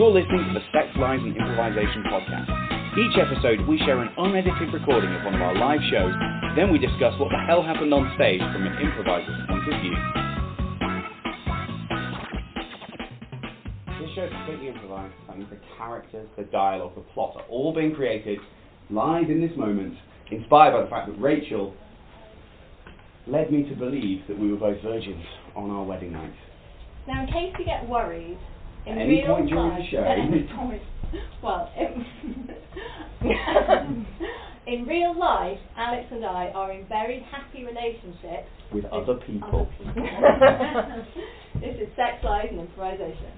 You're listening to the Sex, Lies and Improvisation podcast. Each episode, we share an unedited recording of one of our live shows, then we discuss what the hell happened on stage from an improviser's point of view. This show is completely improvised. That means the characters, the dialogue, the plot are all being created live in this moment, inspired by the fact that Rachel led me to believe that we were both virgins on our wedding night. Now, in case you get worried, in At any real point during the life, show. at any point, well, in, in real life, Alex and I are in very happy relationships With other people. other people. this is sex, lies, and improvisation.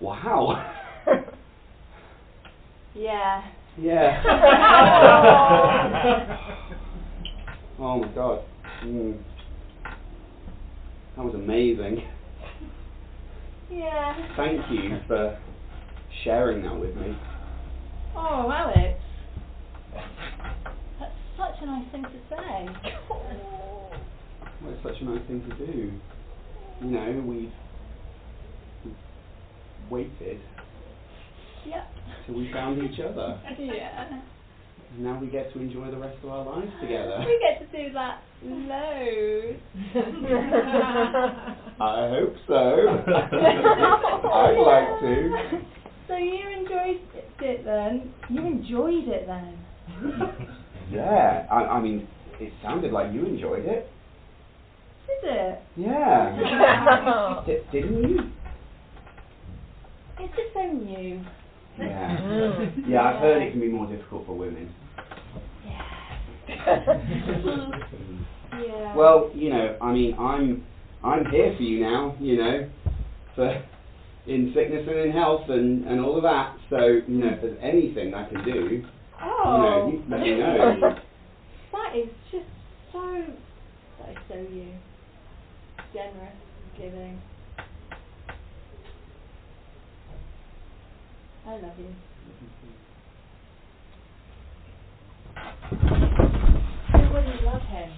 wow. Yeah. Yeah. oh my god. Mm. That was amazing. Yeah. Thank you for sharing that with me. Oh, Alex. That's such a nice thing to say. Well, it's such a nice thing to do. You know, we've, we've waited Yeah. till we found each other. Yeah. And now we get to enjoy the rest of our lives together. We get to do that loads. I hope so. I'd like to. So you enjoyed it then? You enjoyed it then? Yeah, I, I mean, it sounded like you enjoyed it. Did it? Yeah. D- didn't you? It's just so new. Yeah. Yeah, I've heard it can be more difficult for women. Yeah. Well, you know, I mean, I'm I'm here for you now, you know, for in sickness and in health and and all of that. So, you know, if there's anything I can do, oh. you know, oh. you let me know. that is just so. That is so you. Generous, giving. I love you. Who wouldn't love him?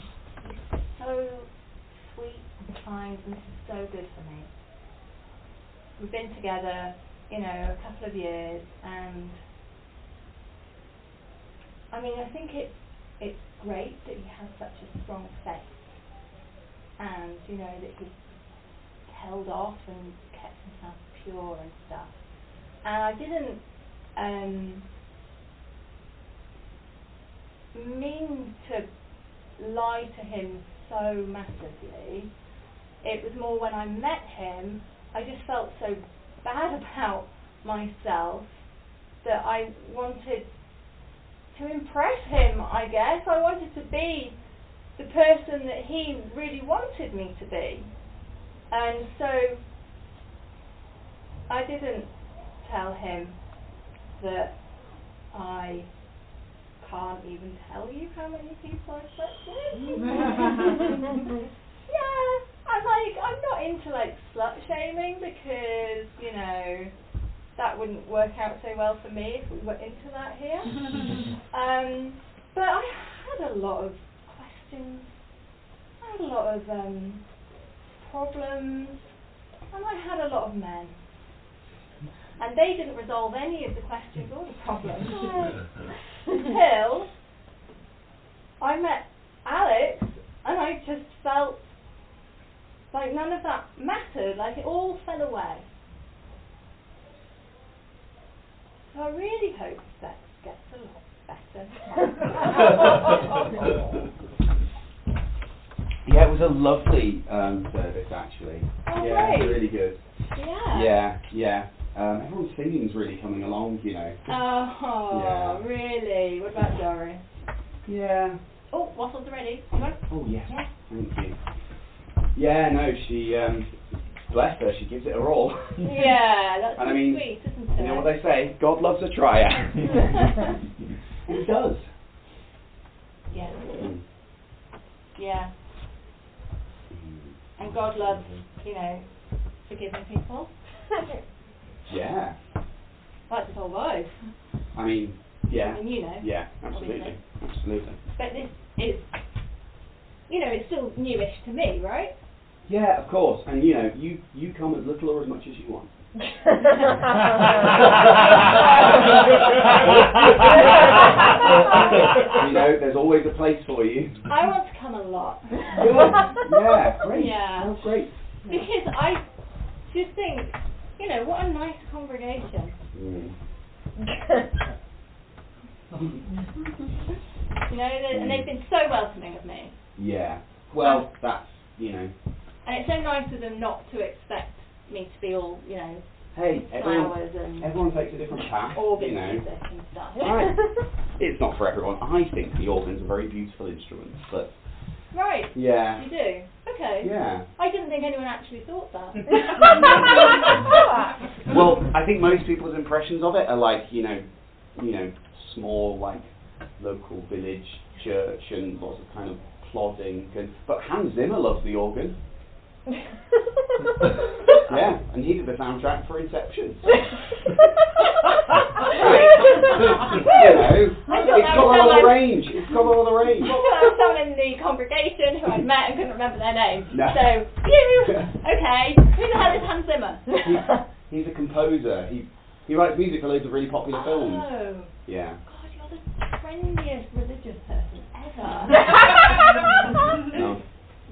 He's so sweet and kind, and this is so good for me. We've been together, you know, a couple of years, and I mean, I think it's it's great that he has such a strong faith, and you know that he's held off and kept himself pure and stuff. And I didn't um, mean to lie to him so massively. It was more when I met him, I just felt so bad about myself that I wanted to impress him, I guess. I wanted to be the person that he really wanted me to be. And so I didn't tell him that I can't even tell you how many people I've slept with. yeah, I'm like, I'm not into like slut shaming because, you know, that wouldn't work out so well for me if we were into that here. um, but I had a lot of questions, I had a lot of um, problems, and I had a lot of men. And they didn't resolve any of the questions or the problems until I met Alex and I just felt like none of that mattered, like it all fell away. So I really hope sex gets a lot better. Yeah, it was a lovely um, service actually. Oh, yeah, great. really good. yeah. Yeah, yeah. Um, everyone's singing's really coming along, you know. Oh, Yeah. really? What about Doris? Yeah. Oh, waffles are ready. Hang on. Oh yes, Yeah. thank you. Yeah, no, she um, bless her, she gives it her all. Yeah, that's And I mean, sweet, isn't it? You know what they say? God loves a trier. he does. Yeah. Mm. Yeah. God loves, you know, forgiving people. Yeah. Like this whole voice. I mean, yeah, I mean, you know. yeah, absolutely, absolutely. But this is, you know, it's still newish to me, right? Yeah, of course. And you know, you you come as little or as much as you want. you know, there's always a place for you. I want to come a lot. Good. Yeah, great. Yeah. Great. Because I just think, you know, what a nice congregation. Mm. You know, they- and they've been so welcoming of me. Yeah. Well, that's you know. And it's so nice of them not to expect me to be all, you know, Hey, everyone, and everyone takes a different path. You know. music and stuff. Right. It's not for everyone. I think the organ's a very beautiful instrument, but right, yeah, you do. Okay. yeah. I didn't think anyone actually thought that. Well, I think most people's impressions of it are like you know, you know, small like local village church and lots of kind of plodding. And but Hans Zimmer loves the organ. Yeah, and he did the soundtrack for Inception. you know, I thought it's that got all the range. It's got all the range. I thought someone in the congregation who I'd met and couldn't remember their name. No. So, you, okay, who the hell is Hans Zimmer? He's, he's a composer. He he writes music for loads of really popular films. Oh, Yeah. God, you're the trendiest religious person ever. No.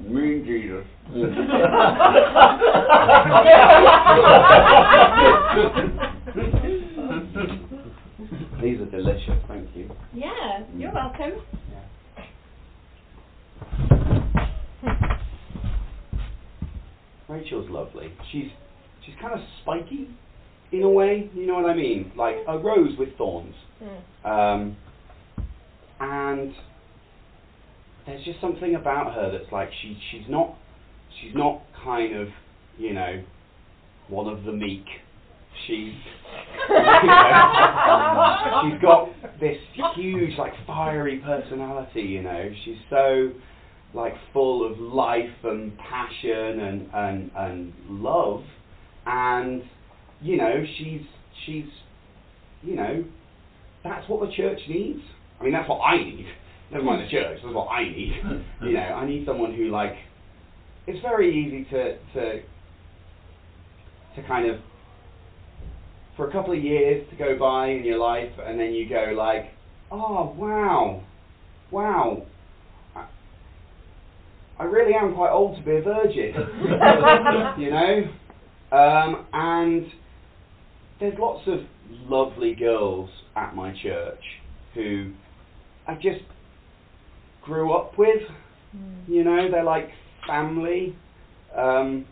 Me and Jesus. These are delicious, thank you. yeah, you're welcome. Rachel's lovely. She's she's kind of spiky in a way, you know what I mean? Like a rose with thorns. Um, and there's just something about her that's like she she's not she's not kind of you know one of the meek. She's you know, she's got this huge like fiery personality. You know she's so like full of life and passion and and and love and you know she's she's you know that's what the church needs. I mean, that's what I need. Never mind the church. That's what I need. you know, I need someone who like. It's very easy to to to kind of for a couple of years to go by in your life, and then you go like, oh wow, wow. I- really am quite old to be a virgin, you know, um, and there's lots of lovely girls at my church who I just grew up with. You know, they're like family, um,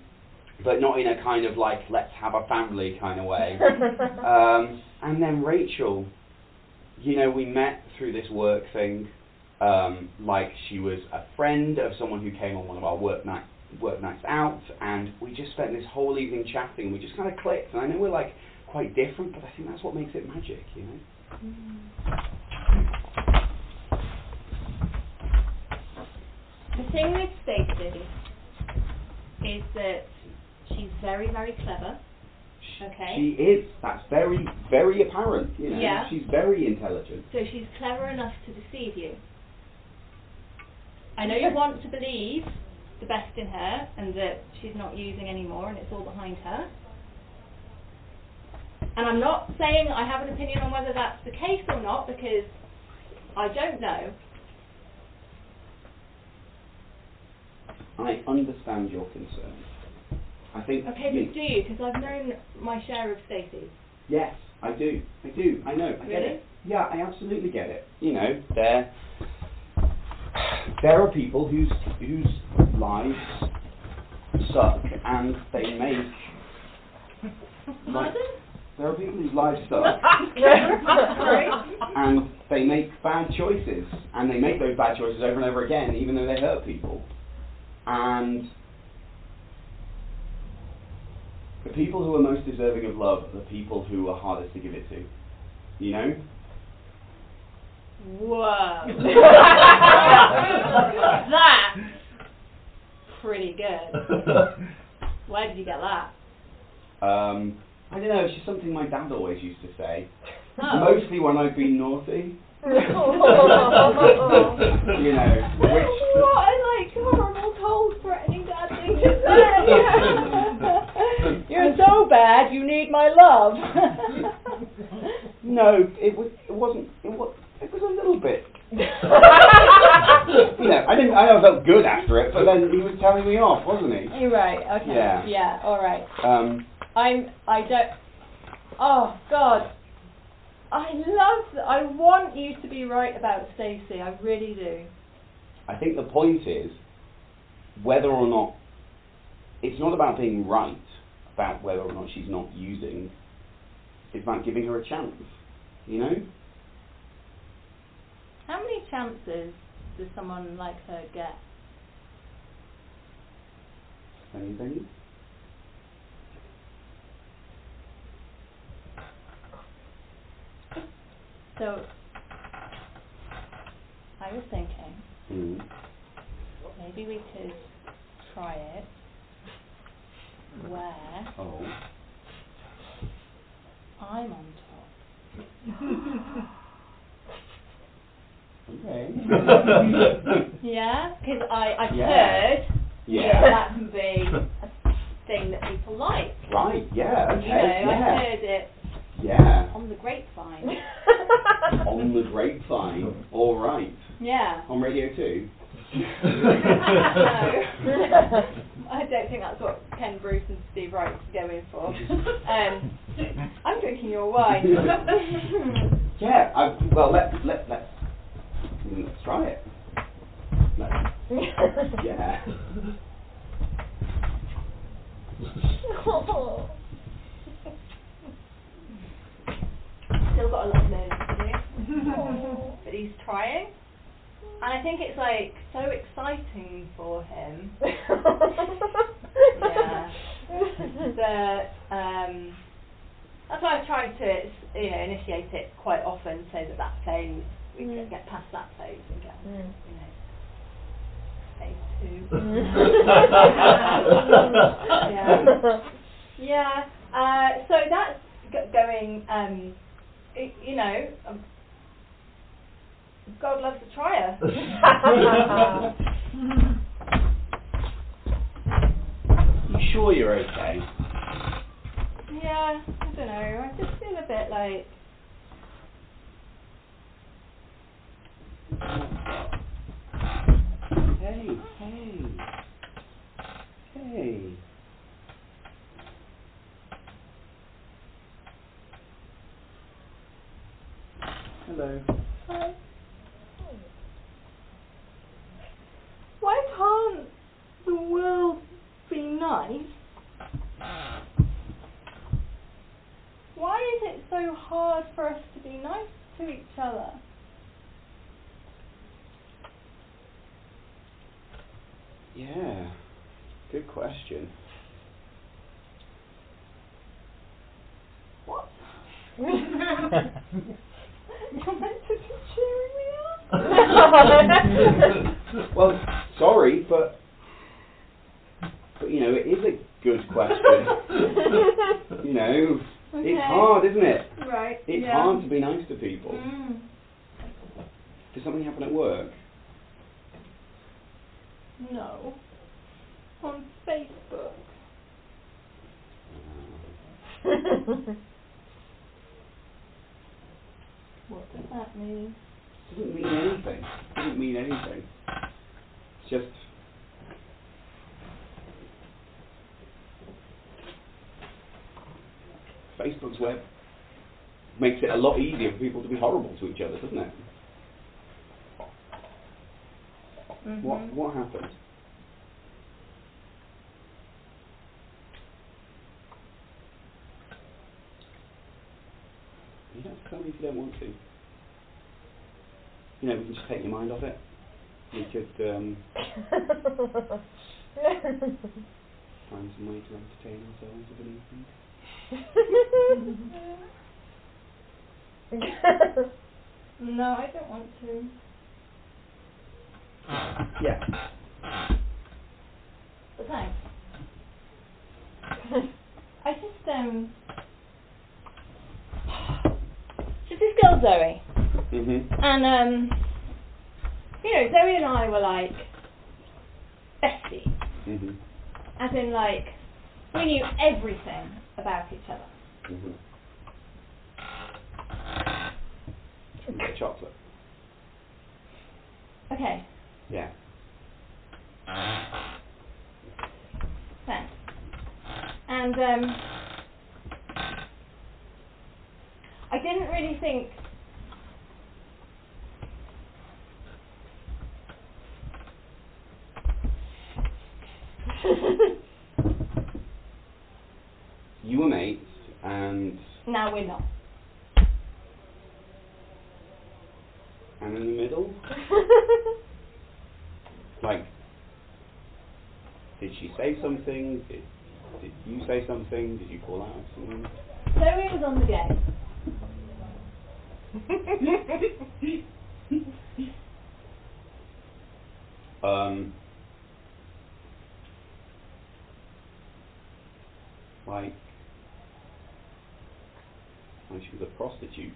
but not in a kind of like let's have a family kind of way. um, and then Rachel, you know, we met through this work thing. Um, like she was a friend of someone who came on one of our work night work nights out, and we just spent this whole evening chatting. We just kind of clicked, and I know we're like quite different, but I think that's what makes it magic, you know. The thing with Stacey is that she's very, very clever. Okay. She is. That's very, very apparent. You know, Yeah. she's very intelligent. So she's clever enough to deceive you. I know you want to believe the best in her and that she's not using anymore and it's all behind her. And I'm not saying I have an opinion on whether that's the case or not because I don't know. I understand your concern. I think. Okay, but do you? Because I've known my share of Stacey's. Yes, I do. I do. I know. I get Really? it. Yeah, I absolutely get it. You know, there there are people whose whose lives suck and they make like, there are people whose lives suck and they make bad choices and they make those bad choices over and over again even though they hurt people. And the people who are most deserving of love are the people who are hardest to give it to. You know? Whoa. That's pretty good. Where did you get that? Um, I don't know, it's just something my dad always used to say. Oh. Mostly when I've been naughty. you know, which You're so bad. You need my love. no, it was it wasn't it was it was a little bit you know, I didn't I felt good after it, but then he was telling me off, wasn't he? You're right. Okay. Yeah. Yeah. All right. Um I'm. I don't. Oh God. I love. th- I want you to be right about Stacey. I really do. I think the point is whether or not it's not about being right about whether or not she's not using. It's about giving her a chance. You know? How many chances does someone like her get? Anything? So. I was thinking Mm. maybe we could try it where Oh. I'm on top. Okay. Yeah, because I I've Yeah. heard yeah. that can be a thing that people like. Right, yeah, okay. You know, I yeah. heard it Yeah. on the grapevine. On the grapevine. All right. yeah. On radio too. no. I don't think that's what Ken Bruce and Steve Wright's going for. Um, I'm drinking your wine. Yeah. I, well, let let let let's try it. Let's, yeah. Still got a lot of learning to do. but he's trying. And I think it's like so exciting for him Yeah. that um, that's why I've tried to you know initiate it quite often so that that phase we can Mm. get past that phase and get to, Mm. you know phase two. yeah. Yeah. Uh, so that's g- going. Um, y- you know, um, God loves a trier. You sure you're okay? yeah. I don't know. I just feel a bit like. Hey, hey, hey. Hello. Why can't the world be nice? Why is it so hard for us to be nice to each other? Yeah. Good question. What? You're meant to be cheering me. well, sorry, but but you know it is a good question. you know, Okay. it's hard, isn't it? Right. It's yeah. hard to be nice to people. Mm. Did something happen at work? No. On Facebook. What does that mean? Doesn't mean anything. Doesn't mean anything. It's just. Facebook's web makes it a lot easier for people to be horrible to each other, doesn't it? What Mhm. what happened? You don't tell me if you don't want to you know, we can just take your mind off it. We could um, find some way to entertain ourselves of an evening. no, I don't want to. Yeah. But thanks. I just um. Should this girl Zoe? Mhm. And um, you know, Zoe and I were like besties, Mhm. as in like we knew everything about each other. Mhm. Get chocolate. Okay, Yeah. thanks. And um, I didn't really think. You were mates, and now we're not. and in the middle, like, did she say something? Did did you say something? Did you call out something? Zoe was on the game. Um, like, when she was a prostitute,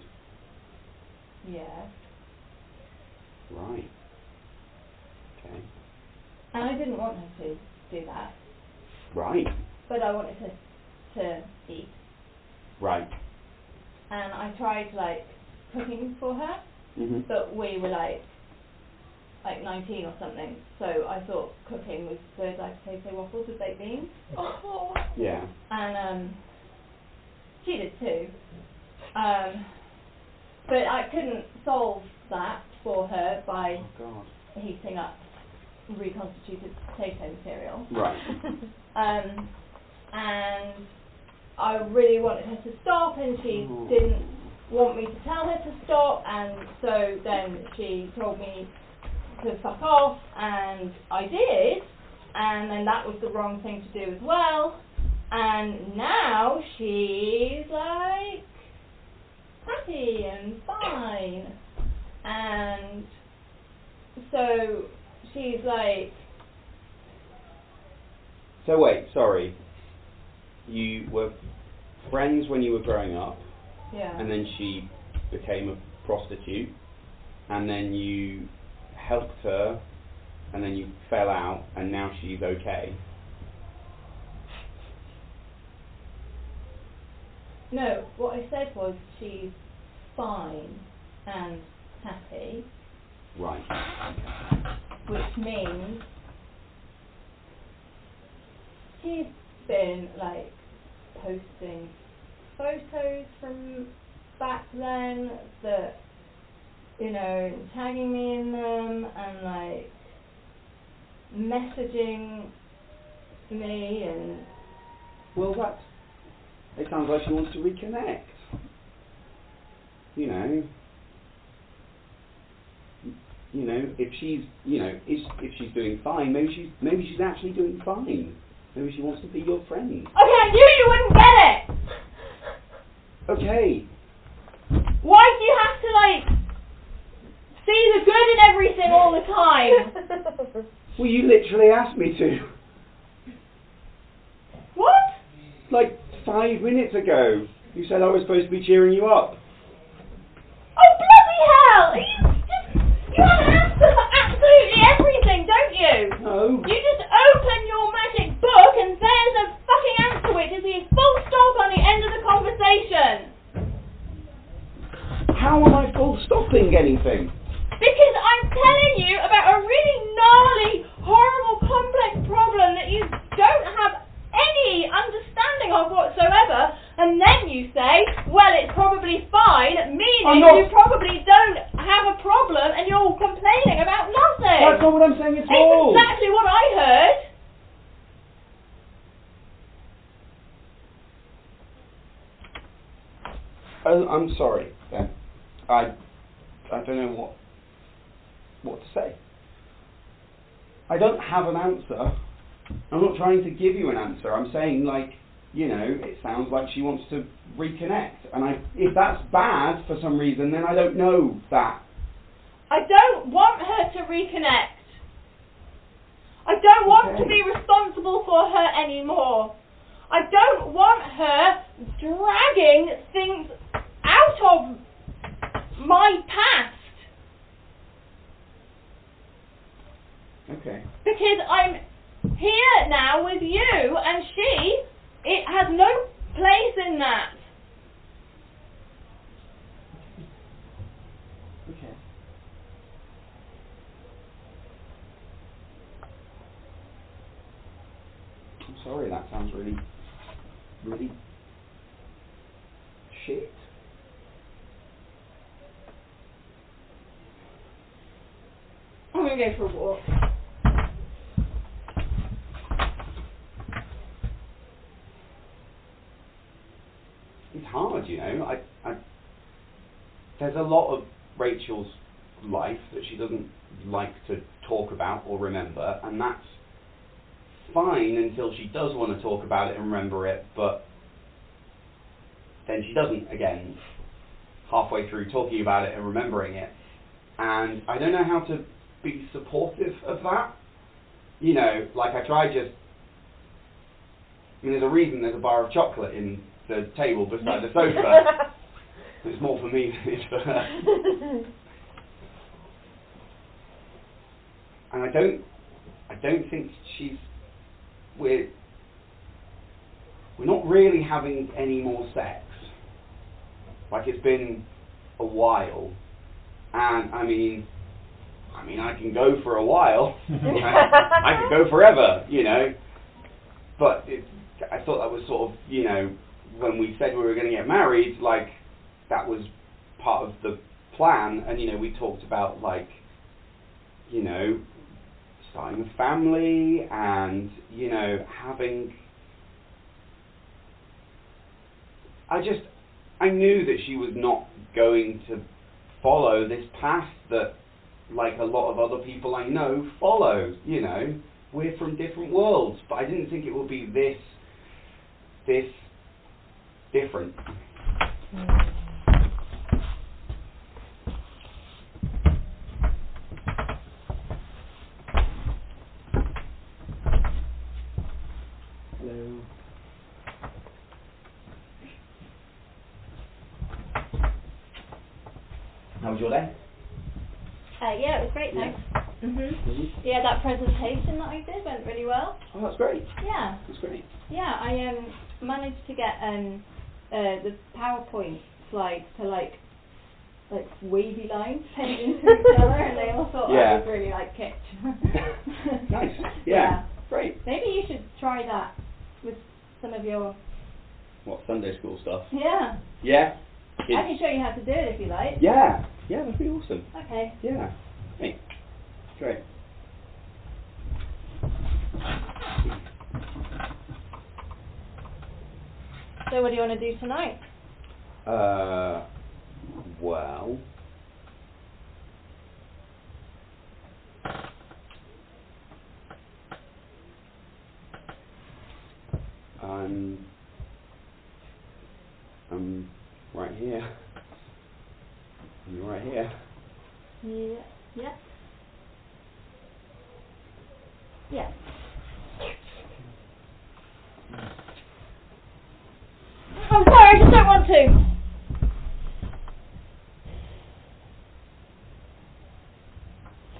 yeah. right? Okay, And I didn't want her to do that, right, but I wanted her to eat. right. And I tried like cooking for her, Mhm. but we were like like 19 or something. So I thought cooking was Birds Eye potato waffles with baked beans. Oh. Yeah. And um, she did too. Um, but I couldn't solve that for her by Oh heating up reconstituted potato material. Right. Um, and I really wanted her to stop, and she Oh. didn't want me to tell her to stop, and so then she told me to fuck off, and I did, and then that was the wrong thing to do as well, and now she's like happy and fine, and so she's like, So wait, sorry. You were friends when you were growing up, yeah. and then she became a prostitute, and then you helped her, and then you fell out, and now she's okay. No, what I said was she's fine and happy, Right. which means she's been like posting photos from back then that you know tagging me in them and like messaging me and Well, that's. It sounds like she wants to reconnect. You know. You know, if she's, you know, if, if she's doing fine, maybe she's, maybe she's actually doing fine. Maybe she wants to be your friend. okay I knew you wouldn't get it Okay. why do you have to like see the good in everything all the time Well, you literally asked me to. what Like five minutes ago, you said I was supposed to be cheering you up. Oh bloody hell! You just you have an answer for absolutely everything, don't you? No. You just open your magic book and there's a fucking answer which is the full stop on the end of the conversation. How am I full stopping anything? Because I'm telling you about a really gnarly, horrible, complex problem that you don't have any understanding of whatsoever, and then you say, well, it's probably fine, meaning not- you probably don't have a problem and you're complaining about nothing. That's not what I'm saying at It's all. exactly what I heard. Oh, I'm sorry, Ben. I, I don't know what, what to say. I don't have an answer. I'm not trying to give you an answer. I'm saying like, you know, it sounds like she wants to reconnect. And I, if that's bad for some reason, then I don't know that. I don't want her to reconnect. I don't want okay. to be responsible for her anymore. I don't want her dragging things out of my past. Okay. Because I'm here now with you, and she, it has no place in that. Okay. I'm sorry, that sounds really, really shit. I'm gonna go for a walk. It's hard, you know. I, I, there's a lot of Rachel's life that she doesn't like to talk about or remember, and that's fine until she does want to talk about it and remember it, but then she doesn't again halfway through talking about it and remembering it. And I don't know how to be supportive of that. You know, like I try just. I mean, there's a reason there's a bar of chocolate in the table beside the sofa. it's more for me than it's for her. And I don't, I don't think she's. We're. We're not really having any more sex. Like it's been a while, and I mean, I mean, I can go for a while. I could go forever, you know. But it, I thought that was sort of, you know, when we said we were going to get married, like that was part of the plan. And you know, we talked about like, you know, starting a family and you know having. I just, I knew that she was not going to follow this path that like a lot of other people I know follow. You know, we're from different worlds, but I didn't think it would be this, this different. Hello. How was your day? Uh, yeah, it was great, Yeah. thanks. Mhm. Mhm. Yeah, that presentation that I did went really well. Oh, that's great. Yeah, That's great. yeah. I um managed to get um uh the PowerPoint slides to like like wavy lines sent into each other, and they all thought Yeah. I was really like kicked. Nice. Yeah. Great. Maybe you should try that with some of your. What Sunday school stuff? Yeah. Yeah. I can show you how to do it if you like. Yeah. Yeah, that'd be awesome. Okay. Yeah. Hey. Great. So what do you want to do tonight? Uh, well. I'm. I'm right here. I'm right here. Yeah. Yeah. Yeah. I'm sorry, I just don't want to.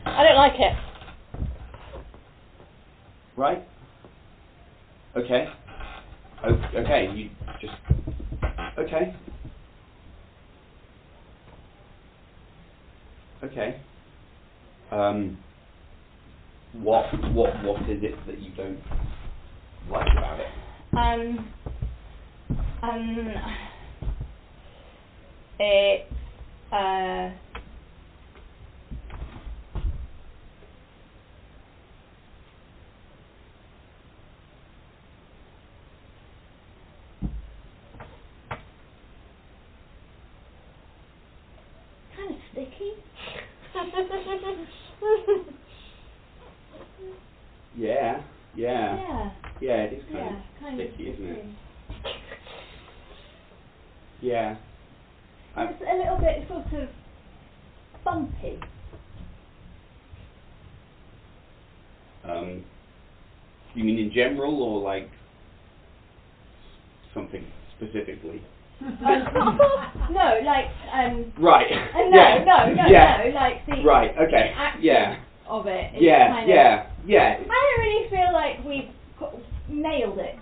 I don't like it. Right? Okay. O- okay, you just. Okay. Okay. Um. What what what is it that you don't like about it? Um. Um. It. Uh. Kind of sticky. Yeah. Yeah. yeah. Yeah, it is kind Yeah. of Kind of sticky, isn't it? sticky. Yeah. I- It's a little bit sort of bumpy. Um, you mean in general or like something specifically? Um, no, like um. Right. Uh, no, yeah. no, no, yeah. no, like the Right. Okay. action Yeah. of it. is Yeah. kind Yeah. Of yeah, I don't really feel like we've co- nailed it.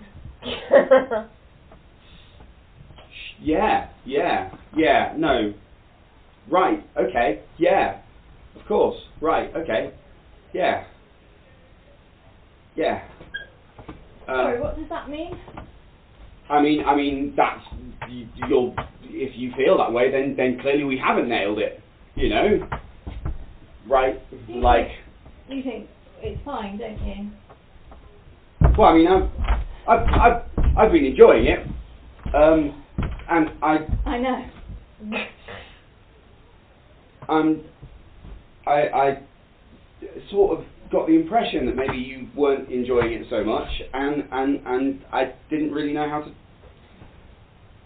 yeah, yeah, yeah. No, right. Okay. Yeah, of course. Right. Okay. Yeah. Yeah. Sorry, Um, what does that mean? I mean, I mean, that's you, you'll. If you feel that way, then then clearly we haven't nailed it. You know, right? You Like, You think it's fine, don't you? well, I mean, I've I've I've, I've been enjoying it, um, and I I know. um, I I sort of got the impression that maybe you weren't enjoying it so much, and and and I didn't really know how to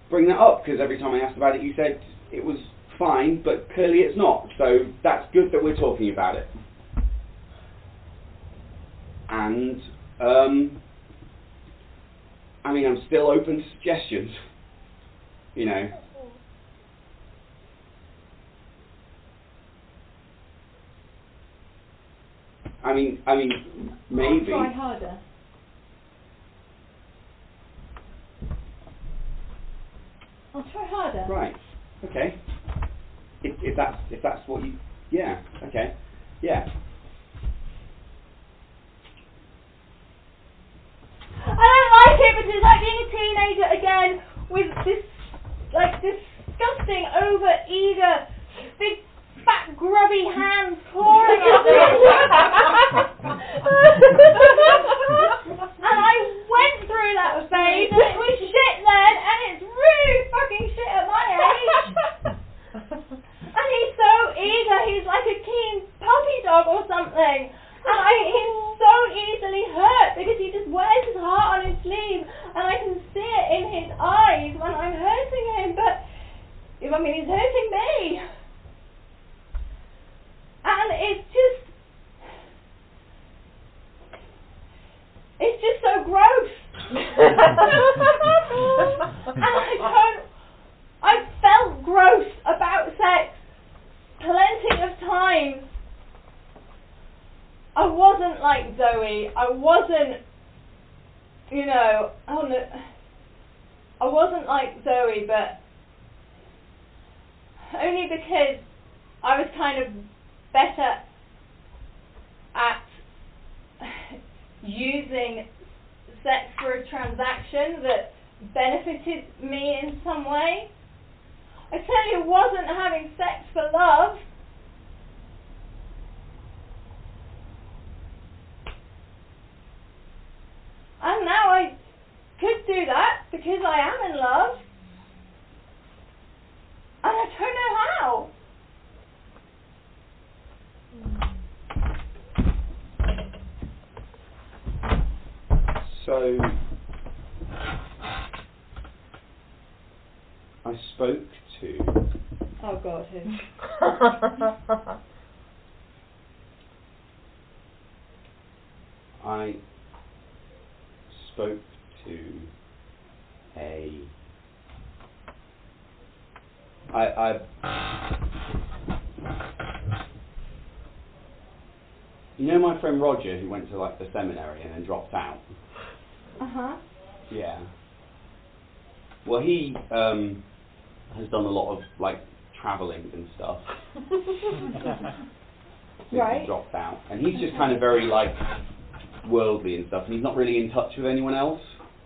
bring that up because every time I asked about it, you said it was fine, but clearly it's not. So that's good that we're talking about it. And um, I mean, I'm still open to suggestions. You know. I mean, I mean, maybe. I'll try harder. I'll try harder. Right. Okay. If, if that's if that's what you, yeah. Okay. Yeah. I don't like it because it's like being a teenager again with this like disgusting over eager big fat grubby hands clawing at me. and I went through that phase and it was shit then and it's really fucking shit at my age. And he's so eager, he's like a keen puppy dog or something. And I, he's so easily hurt because he just wears his heart on his sleeve and I can see it in his eyes when I'm hurting him, but I mean, he's hurting me. And it's just, it's just so gross. and I don't, I've felt gross about sex plenty of times. I wasn't like Zoe. I wasn't, you know, on I wasn't like Zoe, but only because I was kind of better at using sex for a transaction that benefited me in some way. I tell certainly wasn't having sex for love. And now I could do that because I am in love. And I don't know how. So I spoke to Oh God, who? I spoke to a I I you know my friend Roger who went to like the seminary and then dropped out. Uh huh. Yeah. Well, he um, has done a lot of like traveling and stuff. Right. He dropped out, and he's just kind of very like worldly and stuff, and he's not really in touch with anyone else.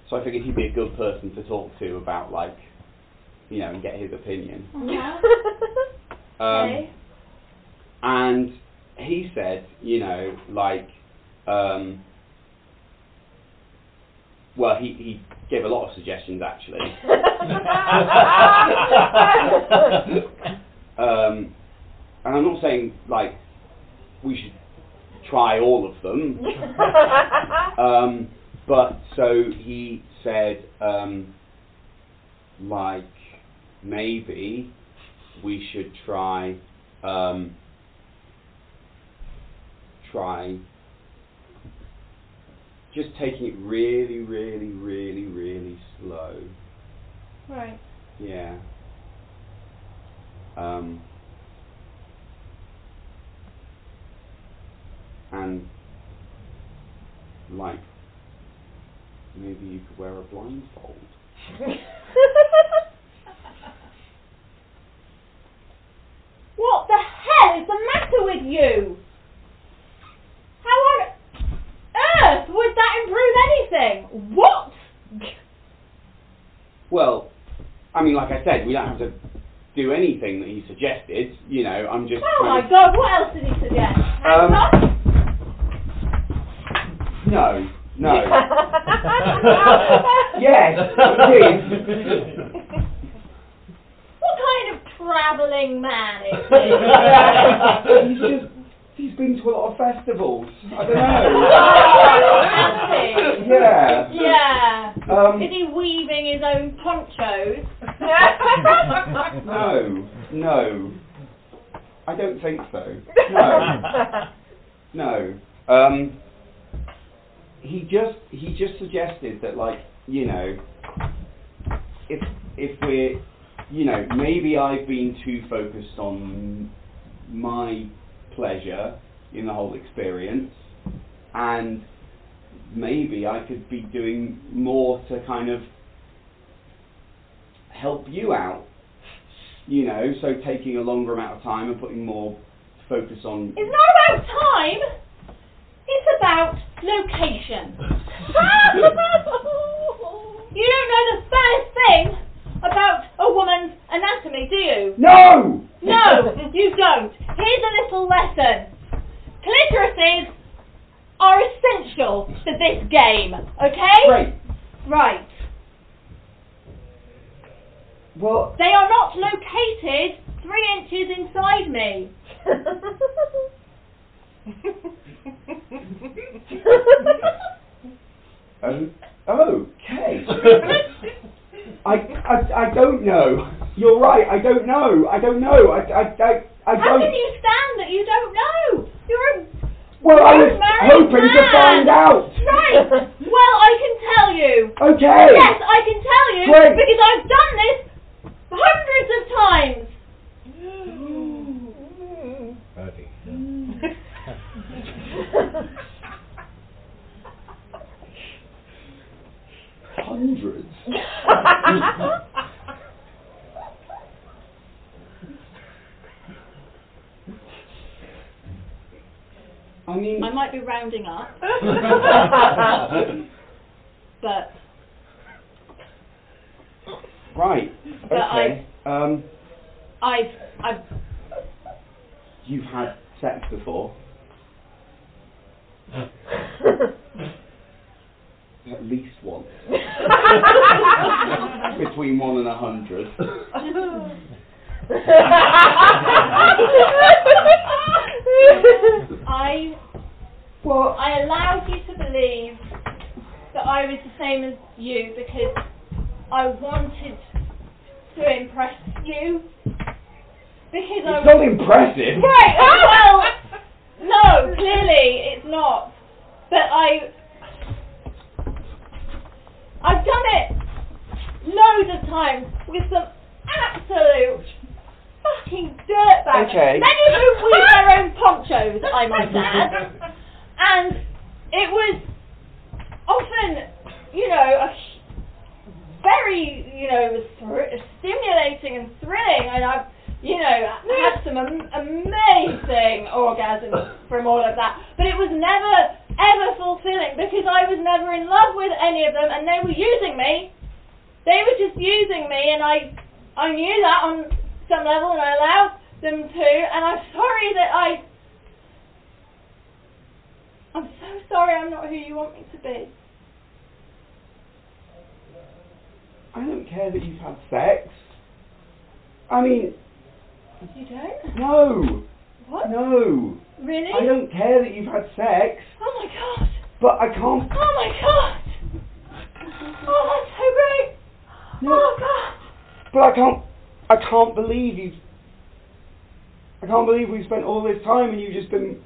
So I figured he'd be a good person to talk to about like, you know, and get his opinion. Uh-huh. Um, okay. And he said, you know, like, um, well, he, he gave a lot of suggestions actually. um, and I'm not saying like we should try all of them, um, but so he said, um, like maybe we should try um, try just taking it really, really, really, really slow. Right. Yeah. Um, and like maybe you could wear a blindfold. what the hell is the matter with you? How on earth would that improve anything? What? Well, I mean, like I said, we don't have to do anything that he suggested. You know, I'm just. Oh my god, what else did he suggest? Um, no, no. yes, it did. What kind of travelling man is this? he's just. He's been to a lot of festivals. I don't know. he? yeah. Yeah. Um, Is he weaving his own ponchos? No, no. I don't think so. No. No. Um, he just he just suggested that like you know if if we're you know maybe I've been too focused on my pleasure in the whole experience and maybe I could be doing more to kind of help you out you know so taking a longer amount of time and putting more focus on It's not about time. It's about location. you don't know the first thing about a woman's anatomy, do you? no No, you don't. Here's a little lesson. Clitorises are essential to this game, okay? Great. Right. Well, They are not located three inches inside me. oh, okay. I, I, I don't know. You're right. I don't know. I don't know. I, I, I, I How don't. can you stand that you don't know? You're a well, I was hoping to find out. right. Well, I can tell you. Okay. Yes, I can tell you Great. because I've done this hundreds of times. Birdie. Hundreds. I mean, I might be rounding up, but right. But Okay. Um, I've I've you've had sex before. At least once. Between one and a hundred. I Well, I allowed you to believe that I was the same as you because I wanted to impress you. Because I it's not impressive. Right, oh, well, no, clearly it's not. But I, I've done it loads of times with some absolute fucking dirtbags. Okay. Many who wear their own ponchos, I might add. And it was often, you know, a very, you know, it was thr- stimulating and thrilling, and I've, you know, had some am- amazing orgasms from all of that. But it was never, ever fulfilling because I was never in love with any of them, and they were using me. They were just using me, and I, I knew that on some level, and I allowed them to. And I'm sorry that I. I'm so sorry I'm not who you want me to be. I don't care that you've had sex. I mean, You don't? no, What? no. Really? I don't care that you've had sex, Oh my god! but I can't. Oh my god! Oh, that's so great! No. Oh god! But I can't. I can't believe you've. I can't believe we spent all this time and you've just been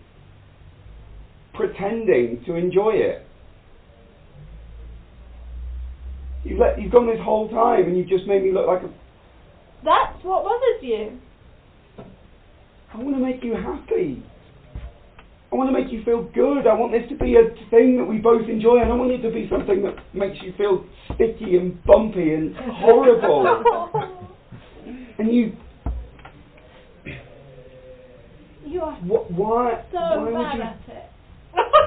pretending to enjoy it. You've let, you've gone this whole time and you've just made me look like a. That's what bothers you. I want to make you happy. I want to make you feel good. I want this to be a thing that we both enjoy, and I want it to be something that makes you feel sticky and bumpy and horrible. and you, You are wh- why? so why would bad you? at it.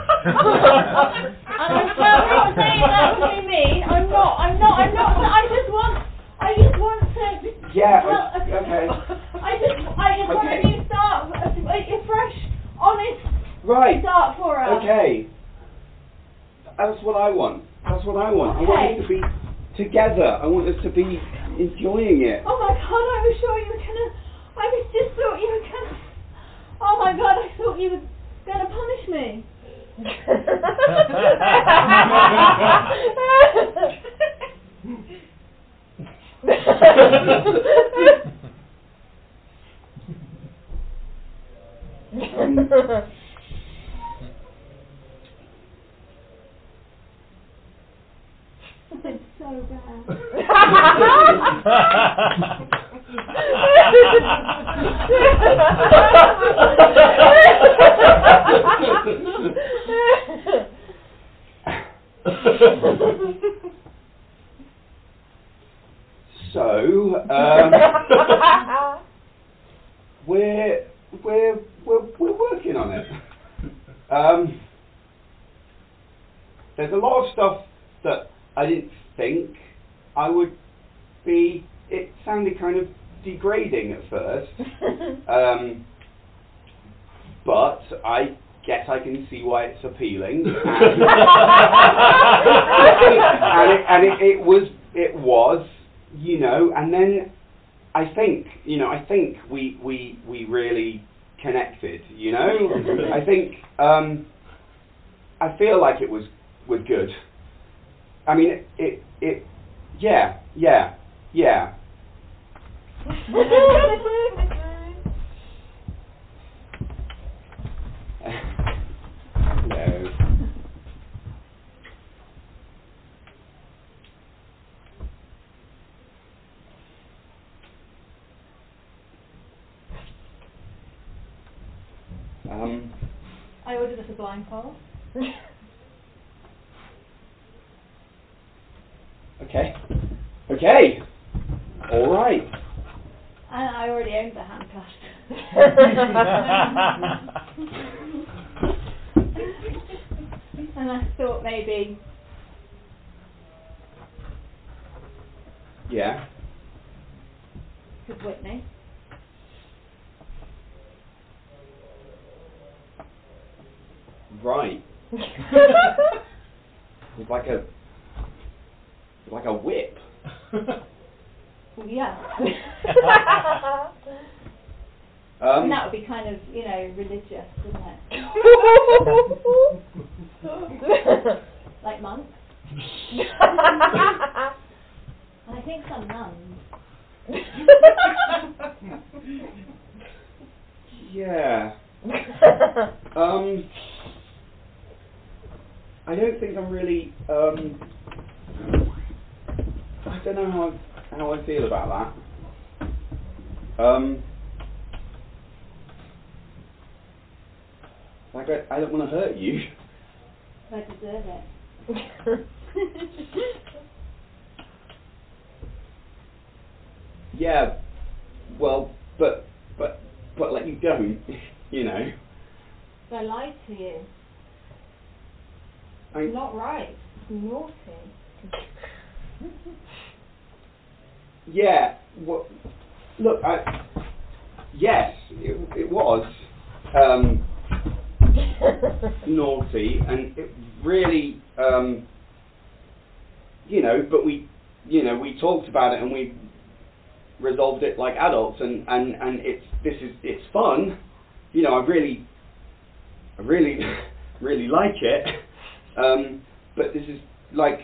And I'm certainly not saying that to be mean. I'm not. I'm not. I'm not. I just want. I just want to. Yeah. Well, okay. I just. I just want Okay. a new start. A, a fresh, honest Right. start for us. Okay. That's what I want. That's what I want. Okay. I want us to be together. I want us to be enjoying it. Oh my god! I was sure you were gonna. I was just thought you were gonna. Oh my god! I thought you were gonna punish me. It's so bad. So, um, we're we're we're we're working on it. Um, there's a lot of stuff that I didn't think I would be. It sounded kind of degrading at first, um, but I guess I can see why it's appealing. And, and, it, and it, it was it was you know, and then I think, you know, I think we we we really connected. You know, I think um, I feel like it was was good. I mean, it it, it yeah yeah yeah. No. Um, I ordered us a blindfold. okay. Okay. All right. And I already owned the handcuffs. and I thought maybe Yeah. with Whitney. Right. It's like a it's like a whip. Yeah. Um, and that would be kind of, you know, religious, wouldn't it? like monks. I think some nuns. yeah. Um, I don't think I'm really. Um, I don't know how I, how I feel about that. Um, like I, I don't want to hurt you. I deserve it. Yeah. Well, but but but like you don't. You know. I lied to you. I, It's not right. It's naughty. Yeah. Well, look, I. Yes, it, it was um, naughty, and it really, um, you know. But we, you know, we talked about it and we resolved it like adults, and and and it's this is it's fun. You know, I really, I really, really like it. Um, but this is like.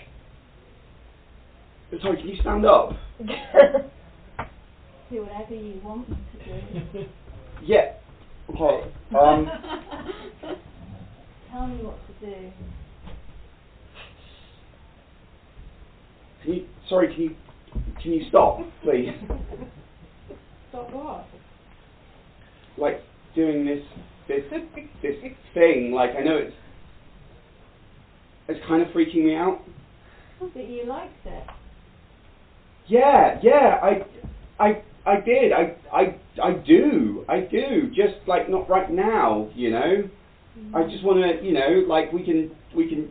Sorry, can you stand up? Do whatever you want to do. Yeah. Okay. Um, Tell me what to do. can you? Sorry. Can you? Can you stop, please? Stop what? Like doing this this this thing. Like I know it's it's kind of freaking me out. But you liked it. Yeah, yeah, I, I, I did. I, I, I do. I do. Just like not right now, you know. I just want to, you know, like we can, we can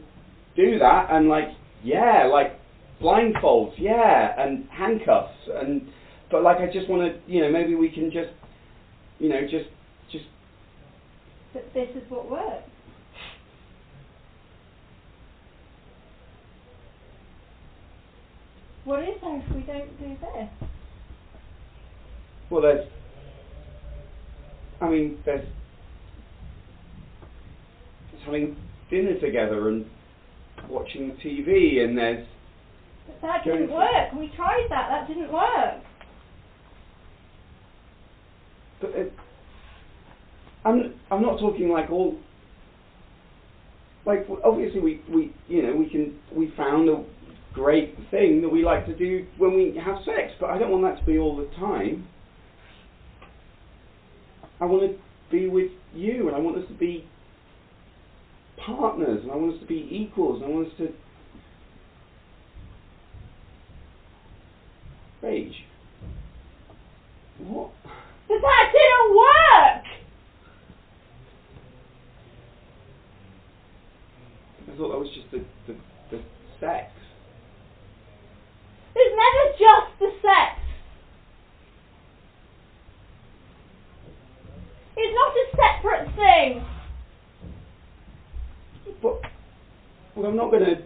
do that, and like, yeah, like blindfolds, yeah, and handcuffs, and but like I just want to, you know, maybe we can just, you know, just, just But this is what works. What is there if we don't do this? Well, there's. I mean, there's. There's having dinner together and watching TV, and there's. But that didn't work. We tried that. That didn't work. But it, I'm. I'm not talking like all. Like obviously we we you know we can we found a great thing that we like to do when we have sex, but I don't want that to be all the time. I want to be with you, and I want us to be partners, and I want us to be equals, and I want us to rage. What? But that didn't work. I thought that was just the the, the sex. It's never just the sex. It's not a separate thing. But well, I'm not going to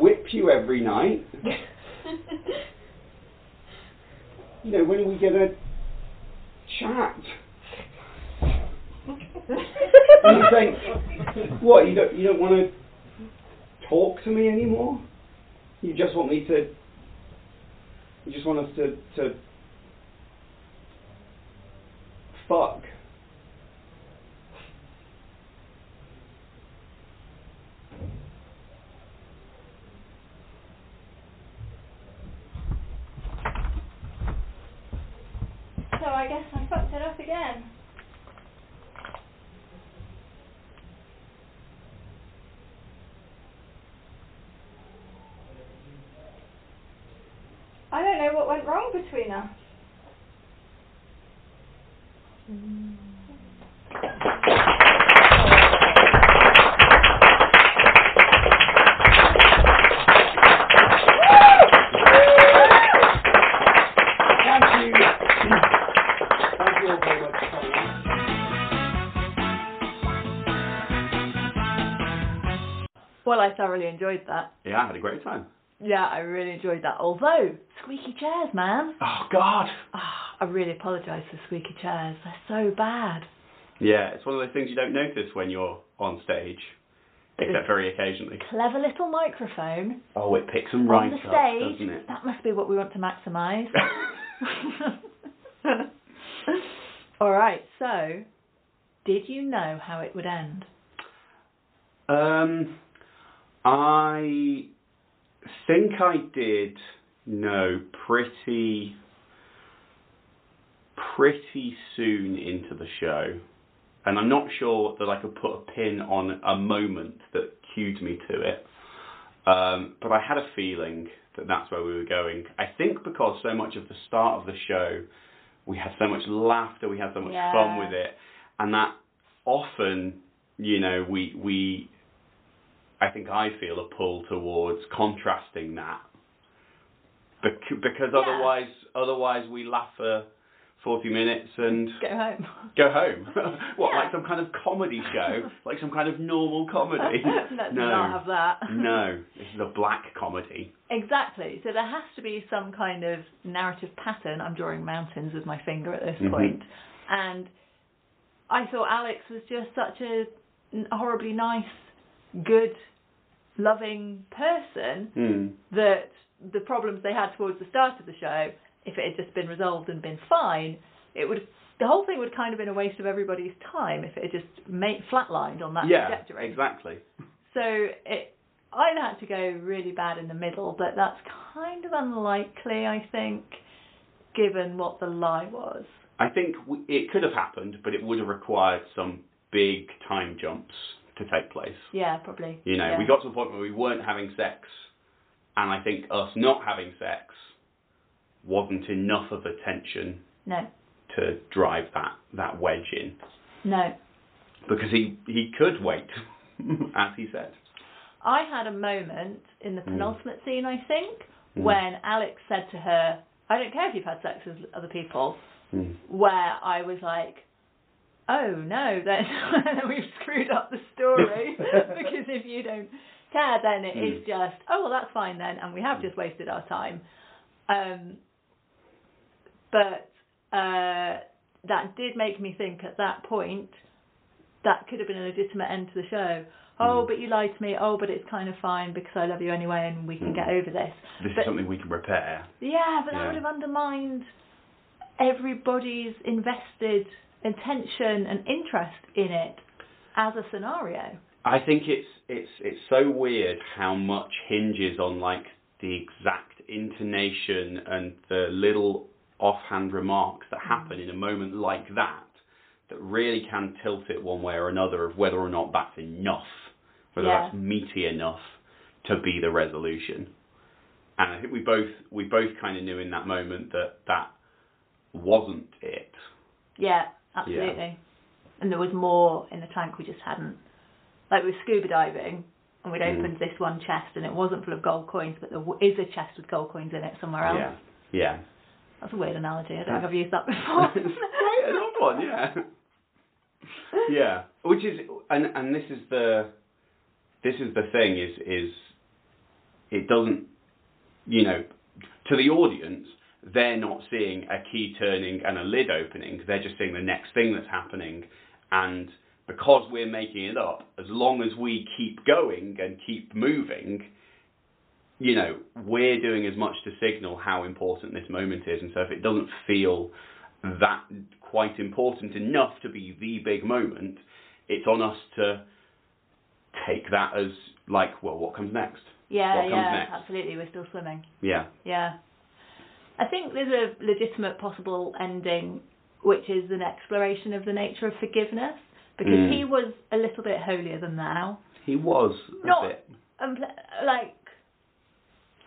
whip you every night. You know, when are we going to chat? And you think, what? You don't you don't want to talk to me anymore? You just want me to? You just want us to to fuck? So I guess I fucked it up again. I don't know what went wrong between us. Thank you. Thank you all very much for coming on. Well, I thoroughly enjoyed that. Yeah, I had a great time. Yeah, I really enjoyed that. Although, squeaky chairs, man. Oh God. Ah, I really apologise for squeaky chairs. They're so bad. Yeah, it's one of those things you don't notice when you're on stage, except very occasionally. Clever little microphone Oh, it picks them right on the up, stage. doesn't it? That must be what we want to maximise. All right. So, did you know how it would end? um, I think I did know pretty pretty soon into the show, and I'm not sure that I could put a pin on a moment that cued me to it. Um, but I had a feeling that that's where we were going. I think because so much of the start of the show, we had so much laughter, we had so much Yeah. fun with it, and that often, you know, we we, I think I feel a pull towards contrasting that, because Yeah. otherwise, otherwise we laugh for forty minutes and Go home. go home. what, Yeah. like some kind of comedy show, like some kind of normal comedy? Let's no, not have that. no, this is a black comedy. Exactly. So there has to be some kind of narrative pattern. I'm drawing mountains with my finger at this Mhm. point. And I thought Alex was just such a horribly nice, good, loving person Hmm. that the problems they had towards the start of the show, if it had just been resolved and been fine, it would the whole thing would kind of been a waste of everybody's time if it had just made flatlined on that Yeah, trajectory. exactly. So it either had to go really bad in the middle, but that's kind of unlikely, I think, given what the lie was. I think w- it could have happened, but it would have required some big time jumps to take place. Yeah, probably. You know, yeah. we got to the point where we weren't having sex, and I think us not having sex wasn't enough of a tension No, to drive that, that wedge in. no. Because he, he could wait, as he said. I had a moment in the Mm. penultimate scene, I think, Mm. when Alex said to her, I don't care if you've had sex with other people, Mm. where I was like, oh no, then we've screwed up the story because if you don't care, then it is Mm. just, oh well, that's fine then, and we have just wasted our time. Um, but uh, that did make me think at that point that could have been a legitimate end to the show. Oh, Mm. but you lied to me. Oh, but it's kind of fine because I love you anyway, and we can Mm. get over this. This But- is something we can repair. Yeah, but that would have undermined everybody's invested attention and interest in it as a scenario. I think it's it's it's so weird how much hinges on like the exact intonation and the little offhand remarks that happen in a moment like that that really can tilt it one way or another of whether or not that's enough, whether Yeah. that's meaty enough to be the resolution. And I think we both we both kind of knew in that moment that that wasn't it. Yeah, absolutely. And there was more in the tank we just hadn't. Like with scuba diving, and we'd Mm. opened this one chest and it wasn't full of gold coins, but there is a chest with gold coins in it somewhere else. Yeah. Yeah. That's a weird analogy. I don't think I've used that before. it's quite an odd one, yeah. Yeah, which is, and and this is the, this is the thing is is, it doesn't, you know, to the audience they're not seeing a key turning and a lid opening. They're just seeing the next thing that's happening, and because we're making it up, as long as we keep going and keep moving, you know, we're doing as much to signal how important this moment is. And so if it doesn't feel that quite important enough to be the big moment, it's on us to take that as like, well, what comes next? yeah, What yeah, next? absolutely. We're still swimming. Yeah. Yeah. I think there's a legitimate possible ending, which is an exploration of the nature of forgiveness, because Mm. he was a little bit holier than thou. He was a Not- bit. Um, like,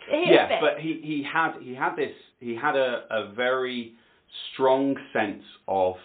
he, yeah, but he, he had he had this he had a, a very strong sense of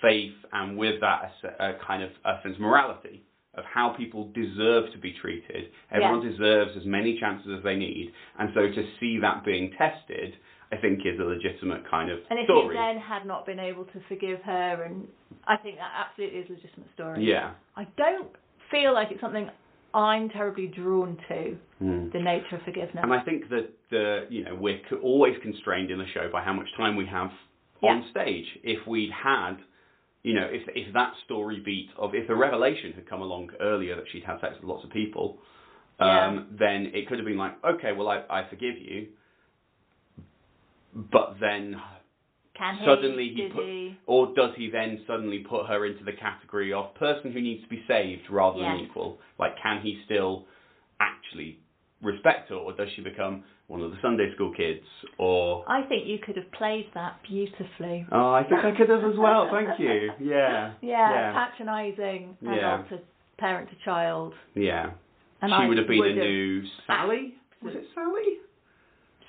faith and with that a, a kind of a sense of morality of how people deserve to be treated. Everyone deserves as many chances as they need, and so to see that being tested, I think is a legitimate kind of and if story. he then had not been able to forgive her, and I think that absolutely is a legitimate story. yeah. I don't feel like it's something I'm terribly drawn to, Mm. the nature of forgiveness. And I think that the you know we're always constrained in the show by how much time we have on stage. If we'd had, you know, if if that story beat of if the revelation had come along earlier that she'd had sex with lots of people, um, then it could have been like, okay, well I I forgive you, but then Can suddenly he Did put- he? or does he then suddenly put her into the category of person who needs to be saved rather than Yes. equal? Like, can he still actually respect her, or does she become one of the Sunday school kids? Or I think you could have played that beautifully. oh, I think I could have as well. Thank you. Yeah. Yeah, Yeah. patronising and Yeah. also parent to child. Yeah. And she I would have been would the have- new Sally. Was it Sally?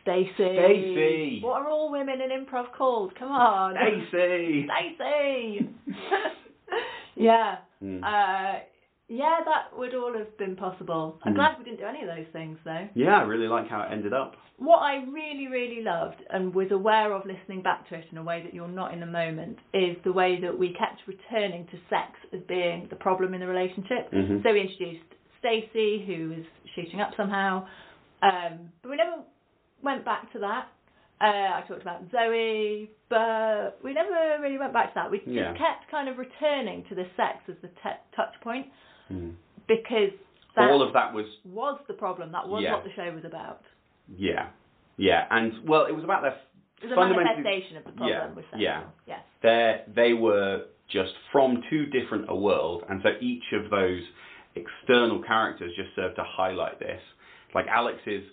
Stacey. Stacey. What are all women in improv called? Come on. Stacey. Stacey. yeah. Mm. Uh, yeah, that would all have been possible. I'm Mm. glad we didn't do any of those things though. Yeah, I really like how it ended up. What I really, really loved and was aware of listening back to it in a way that you're not in the moment is the way that we kept returning to sex as being the problem in the relationship. Mhm. So we introduced Stacey, who was shooting up somehow, um, but we never went back to that. Uh, I talked about Zoe, but we never really went back to that. We just kept kind of returning to the sex as the te- touch point Mm. because that All of that was was the problem. That was Yeah. what the show was about. yeah, yeah, and well, it was about their It was a manifestation of the problem yeah, yeah. Yes. they they were just from too different a world, and so each of those external characters just served to highlight this. Like Alex's is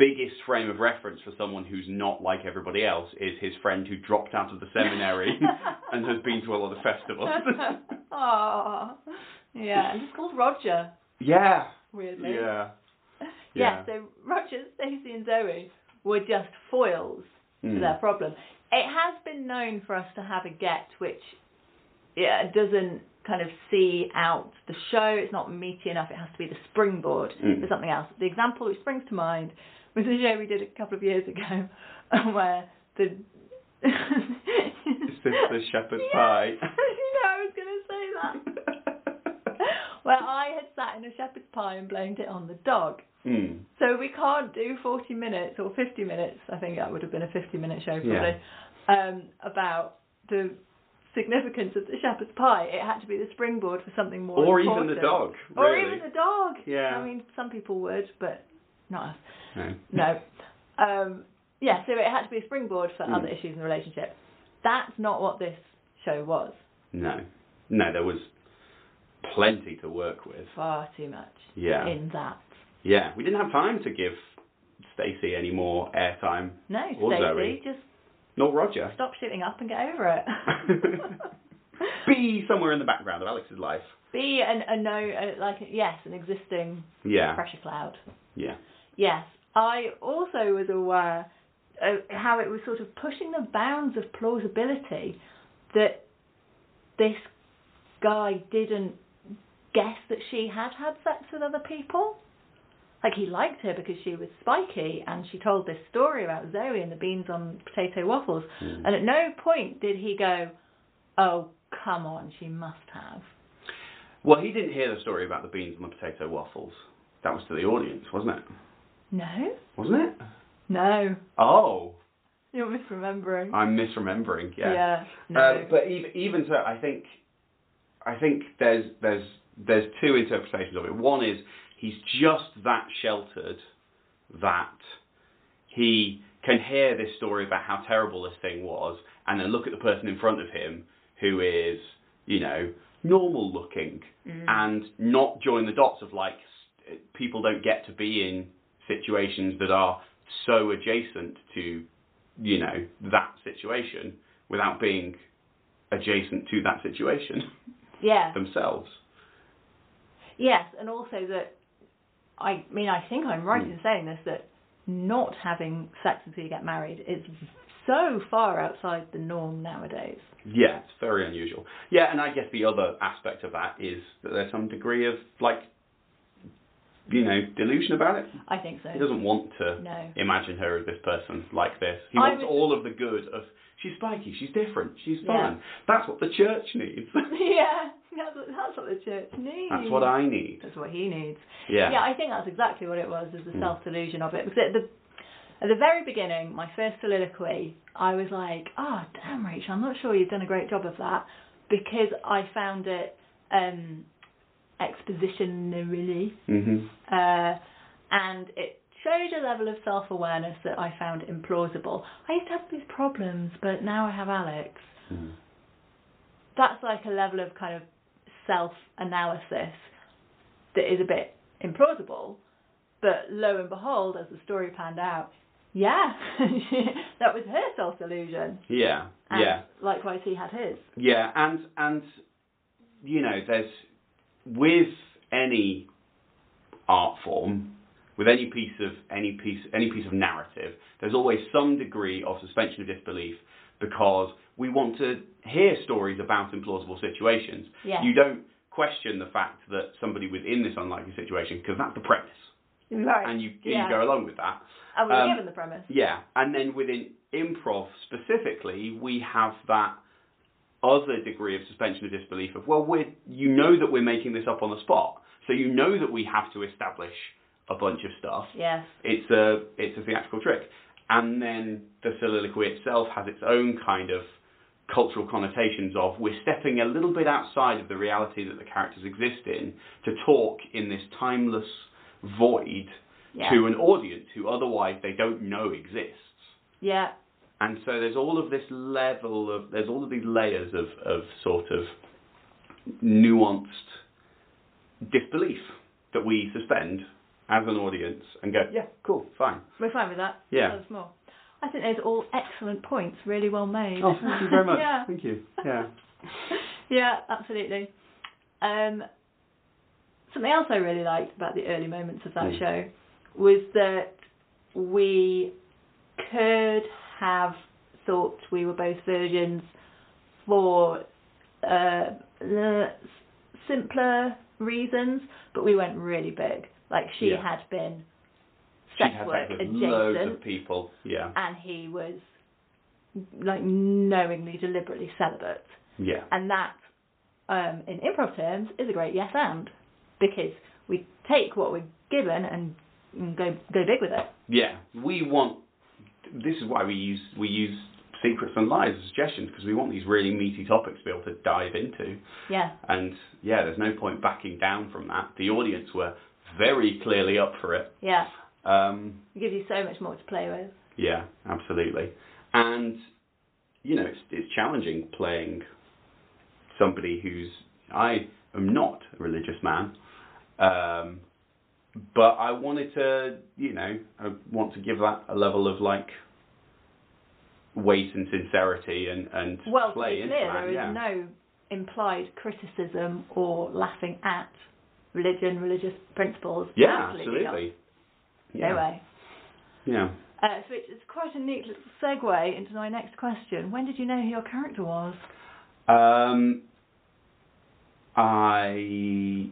biggest frame of reference for someone who's not like everybody else is his friend who dropped out of the seminary and has been to a lot of festivals. Aww. Yeah, and he's called Roger, yeah. weirdly. Yeah. Yeah, so Roger, Stacey, and Zoe were just foils to Mm. their problem. It has been known for us to have a get which yeah, doesn't kind of see out the show. It's not meaty enough. It has to be the springboard Mm. for something else. The example which springs to mind was a show we did a couple of years ago where the. Is this the shepherd's Yeah, pie? you know, I was going to say that. Where I had sat in a shepherd's pie and blamed it on the dog. Mm. So we can't do 40 minutes or 50 minutes, I think that would have been a 50 minute show probably, Yeah. um, about the significance of the shepherd's pie. It had to be the springboard for something more Or even the dog. Or even the dog. Yeah. I mean, some people would, but not us. No. No. Um, yeah, so it had to be a springboard for Mm. other issues in the relationship. That's not what this show was. No. No, there was plenty to work with. Far too much Yeah. in that. Yeah. We didn't have time to give Stacey any more airtime. No, Stacey, Zoe. just Nor Roger. stop shooting up and get over it. Be somewhere in the background of Alex's life. Be an, a no, a, like yes, an existing Yeah. pressure cloud. Yeah. Yes, I also was aware of how it was sort of pushing the bounds of plausibility that this guy didn't guess that she had had sex with other people. Like he liked her because she was spiky and she told this story about Zoe and the beans on potato waffles. Mm. And at no point did he go, "Oh, come on, she must have." Well, he didn't hear the story about the beans and the potato waffles. That was to the audience, wasn't it? No, Wasn't it? no, Oh, you're misremembering. I'm misremembering. Yeah. yeah no. Uh, but even even so, I think I think there's there's there's two interpretations of it. One is he's just that sheltered that he can hear this story about how terrible this thing was, and then look at the person in front of him who is you know normal looking, Mm. and not join the dots of like people don't get to be in situations that are so adjacent to you know that situation without being adjacent to that situation yeah. themselves. Yes, and also that I mean I think I'm right Hmm. in saying this that not having sex until you get married is so far outside the norm nowadays. Yeah, it's very unusual. Yeah, and I guess the other aspect of that is that there's some degree of like you know delusion about it. I think so. He doesn't want to No. imagine her as this person like this. He I wants was- all of the good of she's spiky, she's different, she's Yeah. fun. That's what the church needs. yeah, that's what, that's what the church needs. That's what I need. That's what he needs. Yeah. Yeah, I think that's exactly what it was, is the Mm. self delusion of it. Because at the at the very beginning, my first soliloquy, I was like, "Oh, damn, Rachel, I'm not sure you've done a great job of that," because I found it um, expositionally, Mhm. uh, and it showed a level of self awareness that I found implausible. I used to have these problems, but now I have Alex. Mm. That's like a level of kind of self analysis that is a bit implausible. But lo and behold, as the story panned out, yeah, that was her self delusion. Yeah. And yeah. likewise, he had his. Yeah, and and you know, there's with any art form, with any piece of any piece any piece of narrative, there's always some degree of suspension of disbelief because we want to hear stories about implausible situations. Yeah. You don't question the fact that somebody was in this unlikely situation because that's the premise, Right. and you yeah. you go along with that. And we were um, given the premise. Yeah, and then within improv specifically, we have that other degree of suspension of disbelief of well, we're you know that we're making this up on the spot, so you know that we have to establish a bunch of stuff. Yes. It's a it's a theatrical trick, and then the soliloquy itself has its own kind of cultural connotations of we're stepping a little bit outside of the reality that the characters exist in to talk in this timeless void Yeah. to an audience who otherwise they don't know exists. Yeah. And so there's all of this level of there's all of these layers of, of sort of nuanced disbelief that we suspend as an audience and go, yeah, cool, fine. We're fine with that. Yeah. That's more. I think those are all excellent points, really well made. Oh, thank you very much. yeah. Thank you. Yeah. yeah, absolutely. Um, something else I really liked about the early moments of that Mm. show was that we could have thought we were both virgins for uh, the simpler reasons, but we went really big. Like she Yeah. had been sex had work with loads adjacent, of people. Yeah. and he was like knowingly, deliberately celibate Yeah. and that um, in improv terms is a great yes and because we take what we're given and, and go go big with it. Yeah. We want. This is why we use we use secrets and lies as suggestions because we want these really meaty topics to be able to dive into. Yeah, And yeah, there's no point backing down from that. The audience were very clearly up for it. yeah, Um, it gives you so much more to play with. Yeah, absolutely. And you know, it's it's challenging playing somebody who's I am not a religious man, um, but I wanted to, you know, I want to give that a level of like weight and sincerity and and Well, to play be into clear, that. there is yeah. no implied criticism or laughing at religion, religious principles. yeah, absolutely. absolutely. Yeah. No way. Yeah. Uh, so it's, it's quite a neat little segue into my next question. When did you know who your character was? Um, I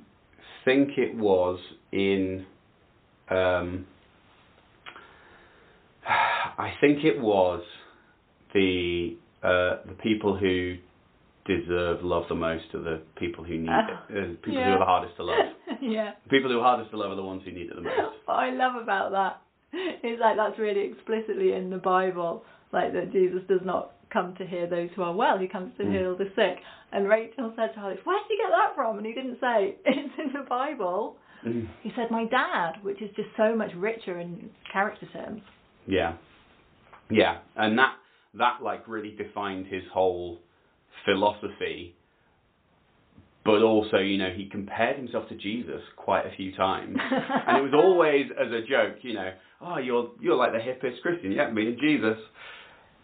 think it was in. Um, I think it was the uh, the people who deserve love the most are the people who need it. Uh, people who are the hardest to love. yeah. The people who are hardest to love are the ones who need it the most. what I love about that is like that's really explicitly in the Bible, like that Jesus does not come to heal those who are well, he comes to Mm. heal the sick. And Rachel said to Alex, Where did you get that from? And he didn't say, It's in the Bible. Mm. He said, My dad, which is just so much richer in character terms. Yeah, yeah, and that that like really defined his whole philosophy. But also, you know, he compared himself to Jesus quite a few times, and it was always as a joke, you know, oh, you're you're like the hippest Christian, yeah, me and Jesus.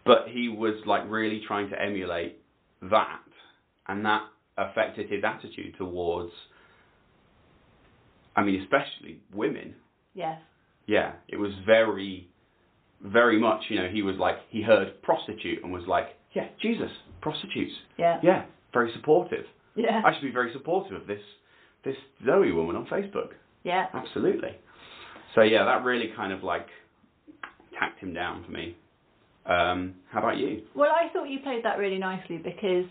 But he was like really trying to emulate that, and that affected his attitude towards. I mean, especially women Yes. yeah, it was very, very much, you know, he was like, he heard prostitute and was like, yeah, Jesus, prostitutes. Yeah. Yeah, very supportive. Yeah. I should be very supportive of this, this Zoe woman on Facebook. Yeah. Absolutely. So yeah, that really kind of like tacked him down for me. Um, how about you? Well, I thought you played that really nicely because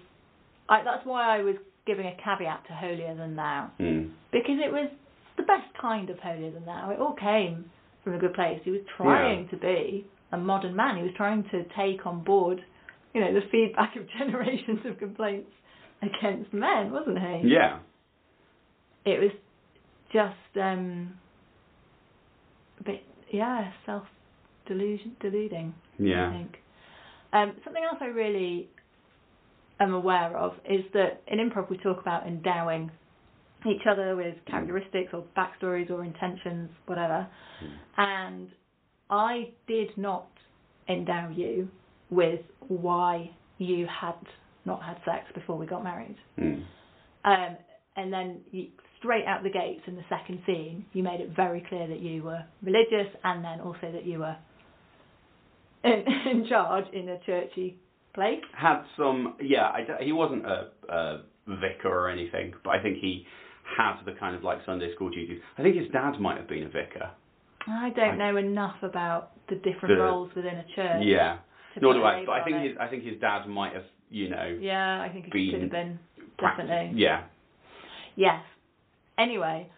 I, that's why I was giving a caveat to Holier Than Thou. Mm. because it was the best kind of holier than thou. It all came from a good place. He was trying to be a modern man. He was trying to take on board, you know, the feedback of generations of complaints against men, wasn't he? Yeah. It was just um, a bit, yeah, self delusion, deluding. I Yeah. think. Um, something else I really am aware of is that in improv we talk about endowing each other with characteristics or backstories or intentions, whatever. And I did not endow you with why you had not had sex before we got married. Mm. Um, and then you, straight out the gates in the second scene, you made it very clear that you were religious and then also that you were in, in charge in a churchy place. Had some, yeah, I he wasn't a, a vicar or anything, but I think he had the kind of like Sunday school duties. I think his dad might have been a vicar. I don't I- know enough about the different The- roles within a church. Yeah. Nor do I. But I think it. his I think his dad might have, you know, Yeah, I think he could have been definitely. Yeah. Yes. Anyway,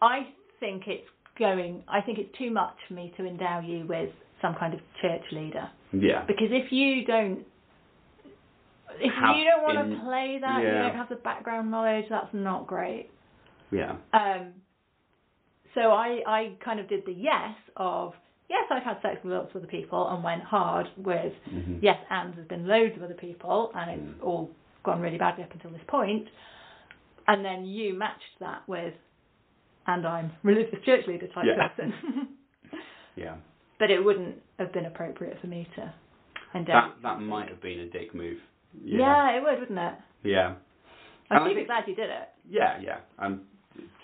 I think it's going. I think it's too much for me to endow you with some kind of church leader Yeah. because if you don't. If Have you don't want in- to play that, you don't have the background knowledge. That's not great. Yeah. Um, so I, I kind of did the yes of yes, I've had sex with lots of other people and went hard with Mhm. yes, and there's been loads of other people and it's Mm. all gone really badly up until this point. And then you matched that with and I'm religious church leader type Yeah. person. Yeah. But it wouldn't have been appropriate for me to endeavour. That that might have been a dick move. yeah. yeah it would, wouldn't it? Yeah. I'm super glad you did it. Yeah, yeah. And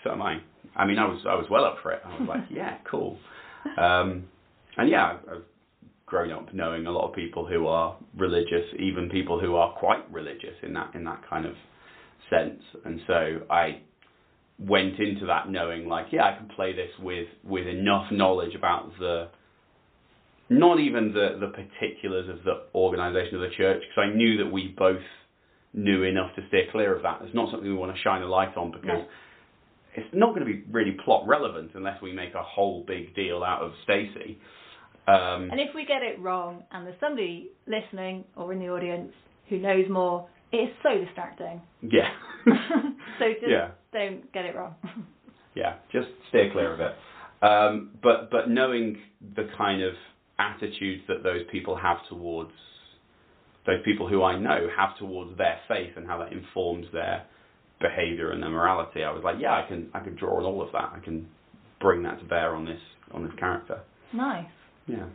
so am I. I mean, I was I was well up for it. I was like, yeah, cool. Um, and yeah, I've, I've grown up knowing a lot of people who are religious, even people who are quite religious in that in that kind of sense. And so I went into that knowing like, yeah, I can play this with with enough knowledge about the not even the the particulars of the organisation of the church because I knew that we both knew enough to steer clear of that. It's not something we want to shine a light on because No. it's not going to be really plot relevant unless we make a whole big deal out of Stacy. Um, And if we get it wrong and there's somebody listening or in the audience who knows more, it is so distracting. yeah, so just Yeah. don't get it wrong. yeah, just steer clear of it. Um, but but knowing the kind of attitudes that those people have towards those people who I know have towards their faith and how that informs their behaviour and their morality, I was like, yeah, I can I can draw on all of that. I can bring that to bear on this on this character. nice. Yeah.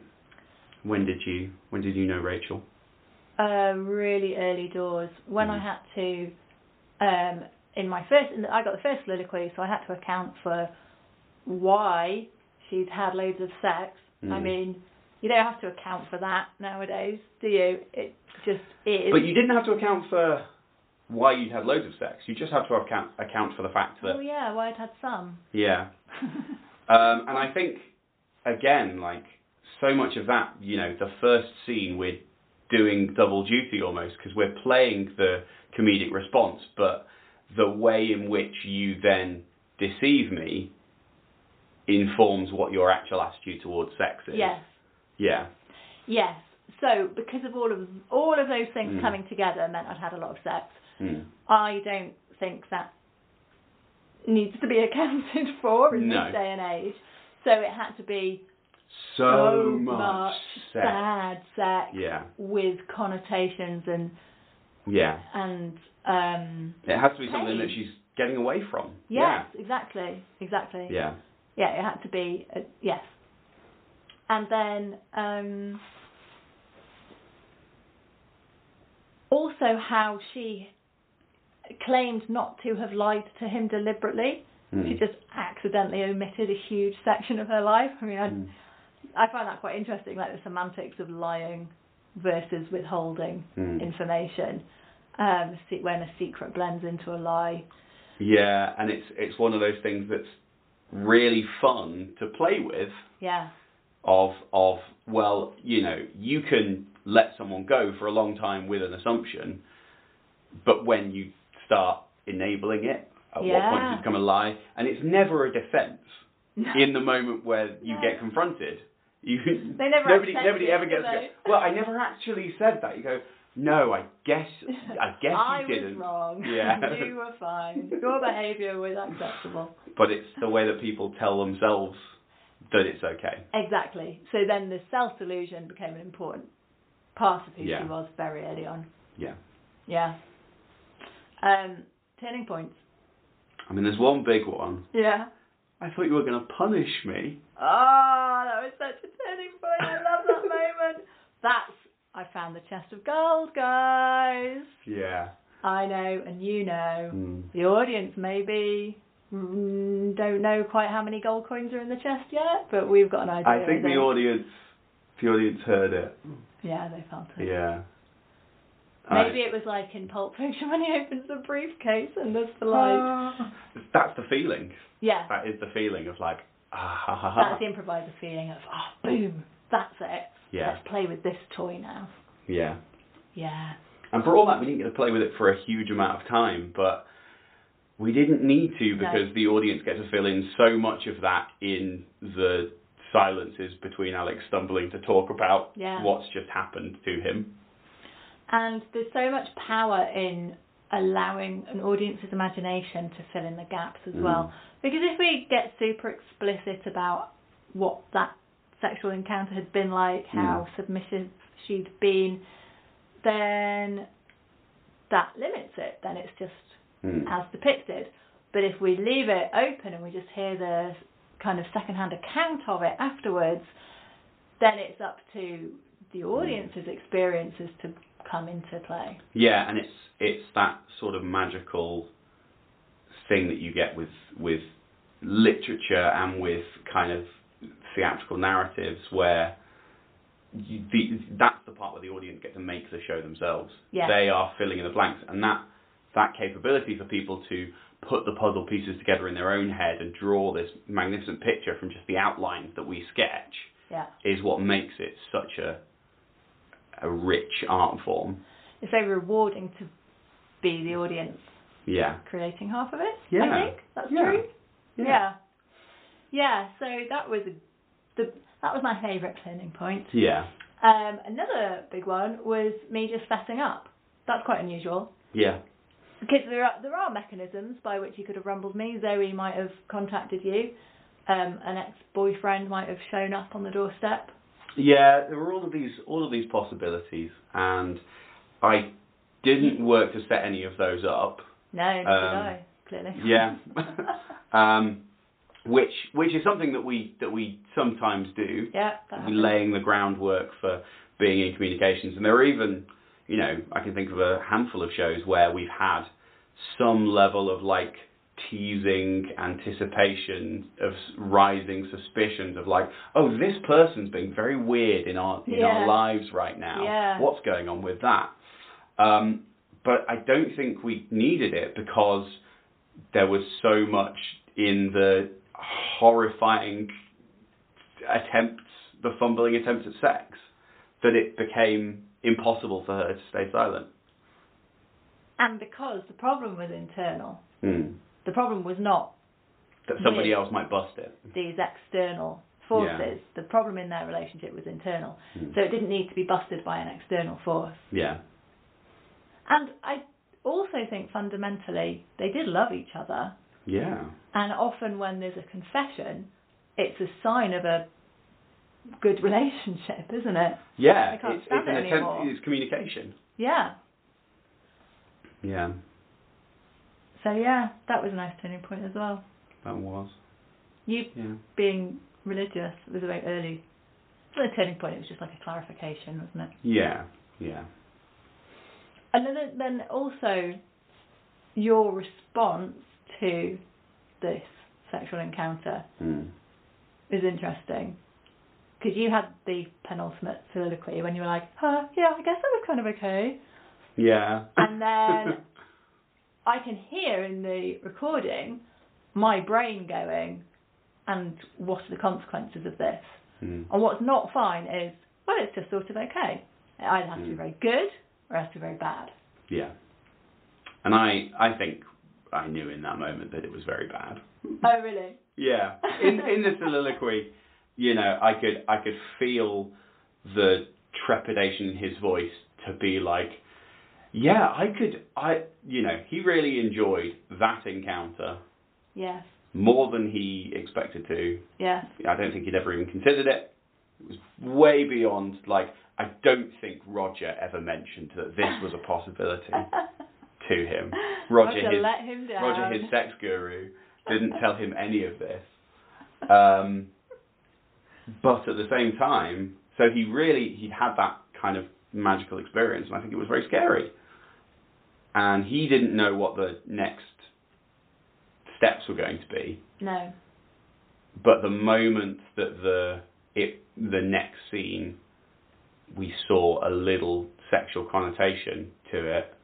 When did you when did you know Rachel? Uh, really early doors when I Mm. had to um, in my first I got the first soliloquy so I had to account for why she'd had loads of sex I Mm. mean you don't have to account for that nowadays do you it just is But you didn't have to account for why you'd had loads of sex. You just had to account account for the fact that oh yeah why I'd had some yeah. Um, and I think again, like so much of that, you know, the first scene we're doing double duty almost because we're playing the comedic response, but the way in which you then deceive me informs what your actual attitude towards sex is. yes Yeah. yes so because of all of all of those things Mm. coming together meant I'd had a lot of sex Mm. I don't think that needs to be accounted for in No. this day and age. So it had to be So, so much sex. bad sex Yeah. with connotations and Yeah. and um It has to be something that she's getting away from. yes, exactly, exactly. Yeah. Yeah, it had to be uh, yes. And then um also how she claimed not to have lied to him deliberately. Mm. She just accidentally omitted a huge section of her life. I mean, I, Mm. I find that quite interesting, like the semantics of lying versus withholding Mm. information. Um, when a secret blends into a lie. Yeah, and it's it's one of those things that's really fun to play with. Yeah, Of of well, you know, you can let someone go for a long time with an assumption, but when you start enabling it, at what point Yeah. does it become a lie? And it's never a defence in the moment where you No. get confronted. You They never nobody nobody ever gets to go, well, I never actually said that. You go, no, I guess I guess I you didn't. was wrong. Yeah. you were fine. Your behaviour was acceptable. but it's the way that people tell themselves that it's okay. Exactly. So then the self delusion became an important part of who Yeah. she was very early on. Yeah. Yeah. Um, turning points. I mean, there's one big one. Yeah. I thought you were going to punish me. Oh, that was such a turning point. I love that moment. That's I found the chest of gold, guys. Yeah. I know, and you know. Mm. The audience maybe Mm, don't know quite how many gold coins are in the chest yet, but we've got an idea. I think the audience, the audience heard it. Yeah, they felt it. Yeah. Maybe I- it was like in Pulp Fiction when he opens the briefcase and there's the light. Ah. That's the feeling. yeah, That is the feeling of like, ah, ha, ha, ha. that's the improviser feeling of, oh, boom, that's it. Yeah. Let's play with this toy now. Yeah. Yeah. And for all that, we didn't get to play with it for a huge amount of time, but we didn't need to because the audience get to fill in so much of that in the silences between Alex stumbling to talk about Yeah. what's just happened to him. And there's so much power in allowing an audience's imagination to fill in the gaps as Mm. well. Because if we get super explicit about what that sexual encounter had been like, how submissive she'd been, then that limits it. Then it's just Mm. as depicted. But if we leave it open and we just hear the kind of second-hand account of it afterwards, then it's up to the audience's experiences to come into play. Yeah, and it's it's that sort of magical thing that you get with with literature and with kind of theatrical narratives where you, the, that's the part where the audience get to make the show themselves. Yeah. They are filling in the blanks, and that that capability for people to put the puzzle pieces together in their own head and draw this magnificent picture from just the outlines that we sketch Yeah. is what makes it such a a rich art form. It's very rewarding to be the audience Yeah. creating half of it. Yeah. I think that's Yeah. true. Yeah. Yeah. So that was the that was my favourite turning point. Yeah. Um, another big one was me just fessing up. That's quite unusual Yeah. Because there are there are mechanisms by which you could have rumbled me. Zoe might have contacted you. Um, an ex-boyfriend might have shown up on the doorstep. Yeah, there were all of these all of these possibilities, and I didn't work to set any of those up. No, Um, did I. Clearly. Yeah, um, which which is something that we that we sometimes do. yeah. That We're happens. laying the groundwork for being in communications, and there are even you know I can think of a handful of shows where we've had some level of like teasing anticipation of rising suspicions of like oh this person's being very weird in our in our lives right now. Yeah. what's going on with that? Um, but I don't think we needed it because there was so much in the horrifying attempts, the fumbling attempts at sex, that it became impossible for her to stay silent. And because the problem was internal, Mm. the problem was not That somebody else might bust it. these external forces. The problem in their relationship was internal. Mm. So it didn't need to be busted by an external force. Yeah. And I also think fundamentally they did love each other. Yeah. And often when there's a confession, it's a sign of a good relationship, isn't it? Yeah. It's, it's an it attempt. It's communication. Yeah. Yeah. So yeah, that was a nice turning point as well. That was. You Yeah. being religious was a very early. A turning point. It was just like a clarification, wasn't it? Yeah. Yeah. And then, then also your response to this sexual encounter Mm. is interesting because you had the penultimate soliloquy when you were like, "Huh, yeah, I guess that was kind of okay," Yeah. and then I can hear in the recording my brain going, "And what are the consequences of this?" Mm. And what's not fine is, well, it's just sort of okay. It either has to be Mm. very good or it has to be very bad. Yeah. And I, I think I knew in that moment that it was very bad. Oh, really? Yeah. In in the soliloquy, you know, I could I could feel the trepidation in his voice to be like, yeah, I could I you know, he really enjoyed that encounter Yes. more than he expected to. Yes. I don't think he'd ever even considered it. It was way beyond like I don't think Roger ever mentioned that this was a possibility to him. Roger, Roger his let him down. Roger, his sex guru, didn't tell him any of this. Um, but at the same time, so he really he had that kind of magical experience, and I think it was very scary. And he didn't know what the next steps were going to be. No. But the moment that the it the next scene, we saw a little sexual connotation to it.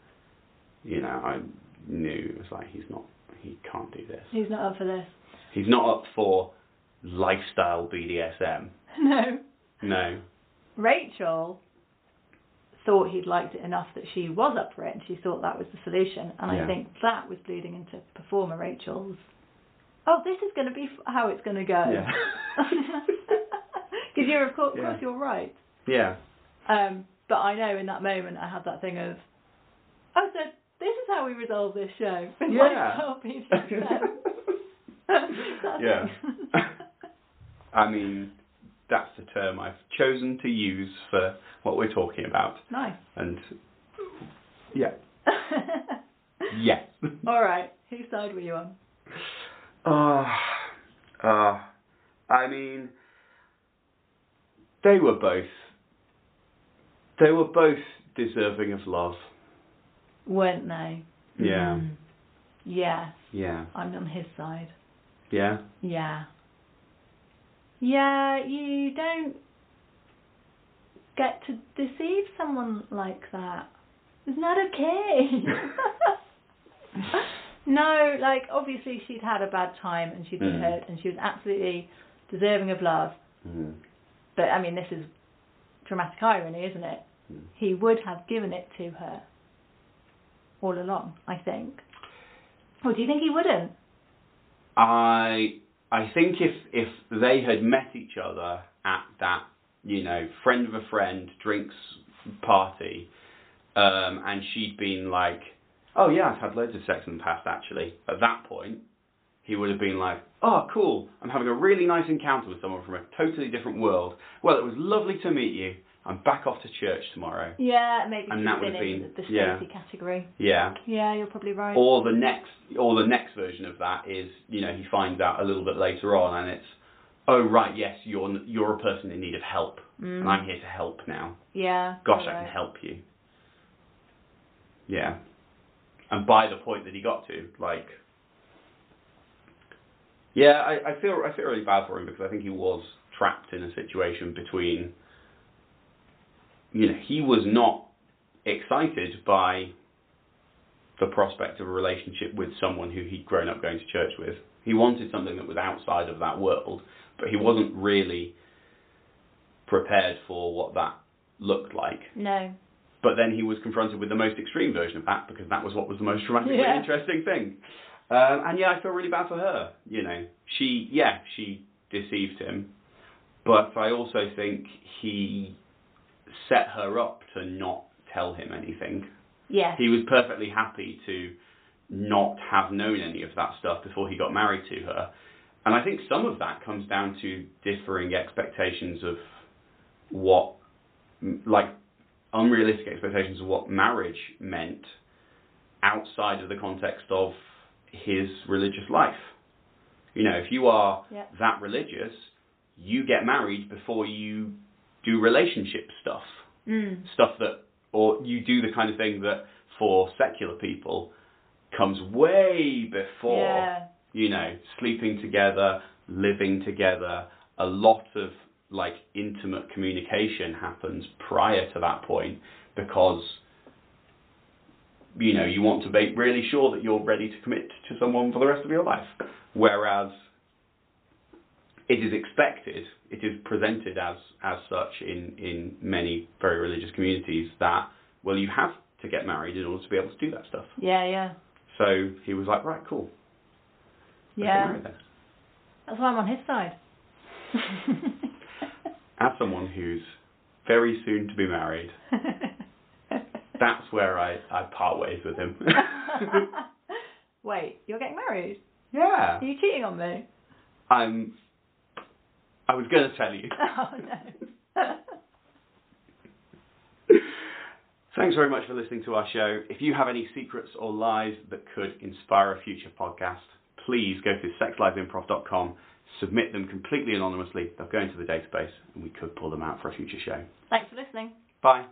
You know, I knew it was like he's not, he can't do this. He's not up for this. He's not up for lifestyle BDSM. No. No. Rachel thought he'd liked it enough that she was up for it and she thought that was the solution. And Yeah. I think that was bleeding into performer Rachel's. Oh, this is going to be f- how it's going to go. Yeah. Because you're, of course, Yeah. of course, you're right. yeah. Um, but I know in that moment I had that thing of, oh, so this is how we resolve this show. Yeah. lifestyle BDSM. That's Yeah. I mean, that's the term I've chosen to use for what we're talking about. nice. And yeah. Yes. All right. Whose side were you on? Uh, uh, I mean, they were both. They were both deserving of love. Weren't they? Yeah. Mm. Yes, Yeah. I'm on his side. Yeah. Yeah. Yeah, you don't get to deceive someone like that. It's not okay. no, like obviously she'd had a bad time and she'd been Mm. hurt and she was absolutely deserving of love. Mm. But I mean, this is dramatic irony, isn't it? Mm. He would have given it to her all along, I think. Or do you think he wouldn't? I I think if if they had met each other at that you know friend of a friend drinks party, um, and she'd been like, oh yeah, I've had loads of sex in the past actually. At that point, he would have been like, oh cool, I'm having a really nice encounter with someone from a totally different world. Well, it was lovely to meet you. I'm back off to church tomorrow. Yeah, maybe And that would have in been- the yeah. Category. Yeah. Yeah, you're probably right. Or the next, or the next version of that is, you know, he finds out a little bit later on, and it's, oh right, yes, you're you're a person in need of help, Mm. and I'm here to help now. yeah. Gosh, I can help you. Yeah. And by the point that he got to, like, yeah, I, I feel I feel really bad for him because I think he was trapped in a situation between, you know, he was not excited by the prospect of a relationship with someone who he'd grown up going to church with. He wanted something that was outside of that world, but he wasn't really prepared for what that looked like. No. But then he was confronted with the most extreme version of that because that was what was the most dramatically Yeah. interesting thing. Um, and yeah, I feel really bad for her. You know, she yeah she deceived him, but I also think he set her up to not tell him anything. Yes. He was perfectly happy to not have known any of that stuff before he got married to her. And I think some of that comes down to differing expectations of what, like, unrealistic expectations of what marriage meant outside of the context of his religious life. You know, if you are Yeah. that religious, you get married before you do relationship stuff Mm. stuff that, or you do the kind of thing that for secular people comes way before, Yeah. you know, sleeping together, living together. A lot of like intimate communication happens prior to that point because you know you want to be really sure that you're ready to commit to someone for the rest of your life. Whereas it is expected, it is presented as as such in in many very religious communities that well you have to get married in order to be able to do that stuff. Yeah, yeah. So he was like, right, cool, let's Yeah. That's why I'm on his side. As someone who's very soon to be married, that's where I I part ways with him. Wait, you're getting married? yeah, Are you cheating on me? I'm. I was gonna tell you. Oh no. Thanks very much for listening to our show. If you have any secrets or lies that could inspire a future podcast, please go to sexlivesimprov.com, submit them completely anonymously. They'll go into the database and we could pull them out for a future show. Thanks for listening. Bye.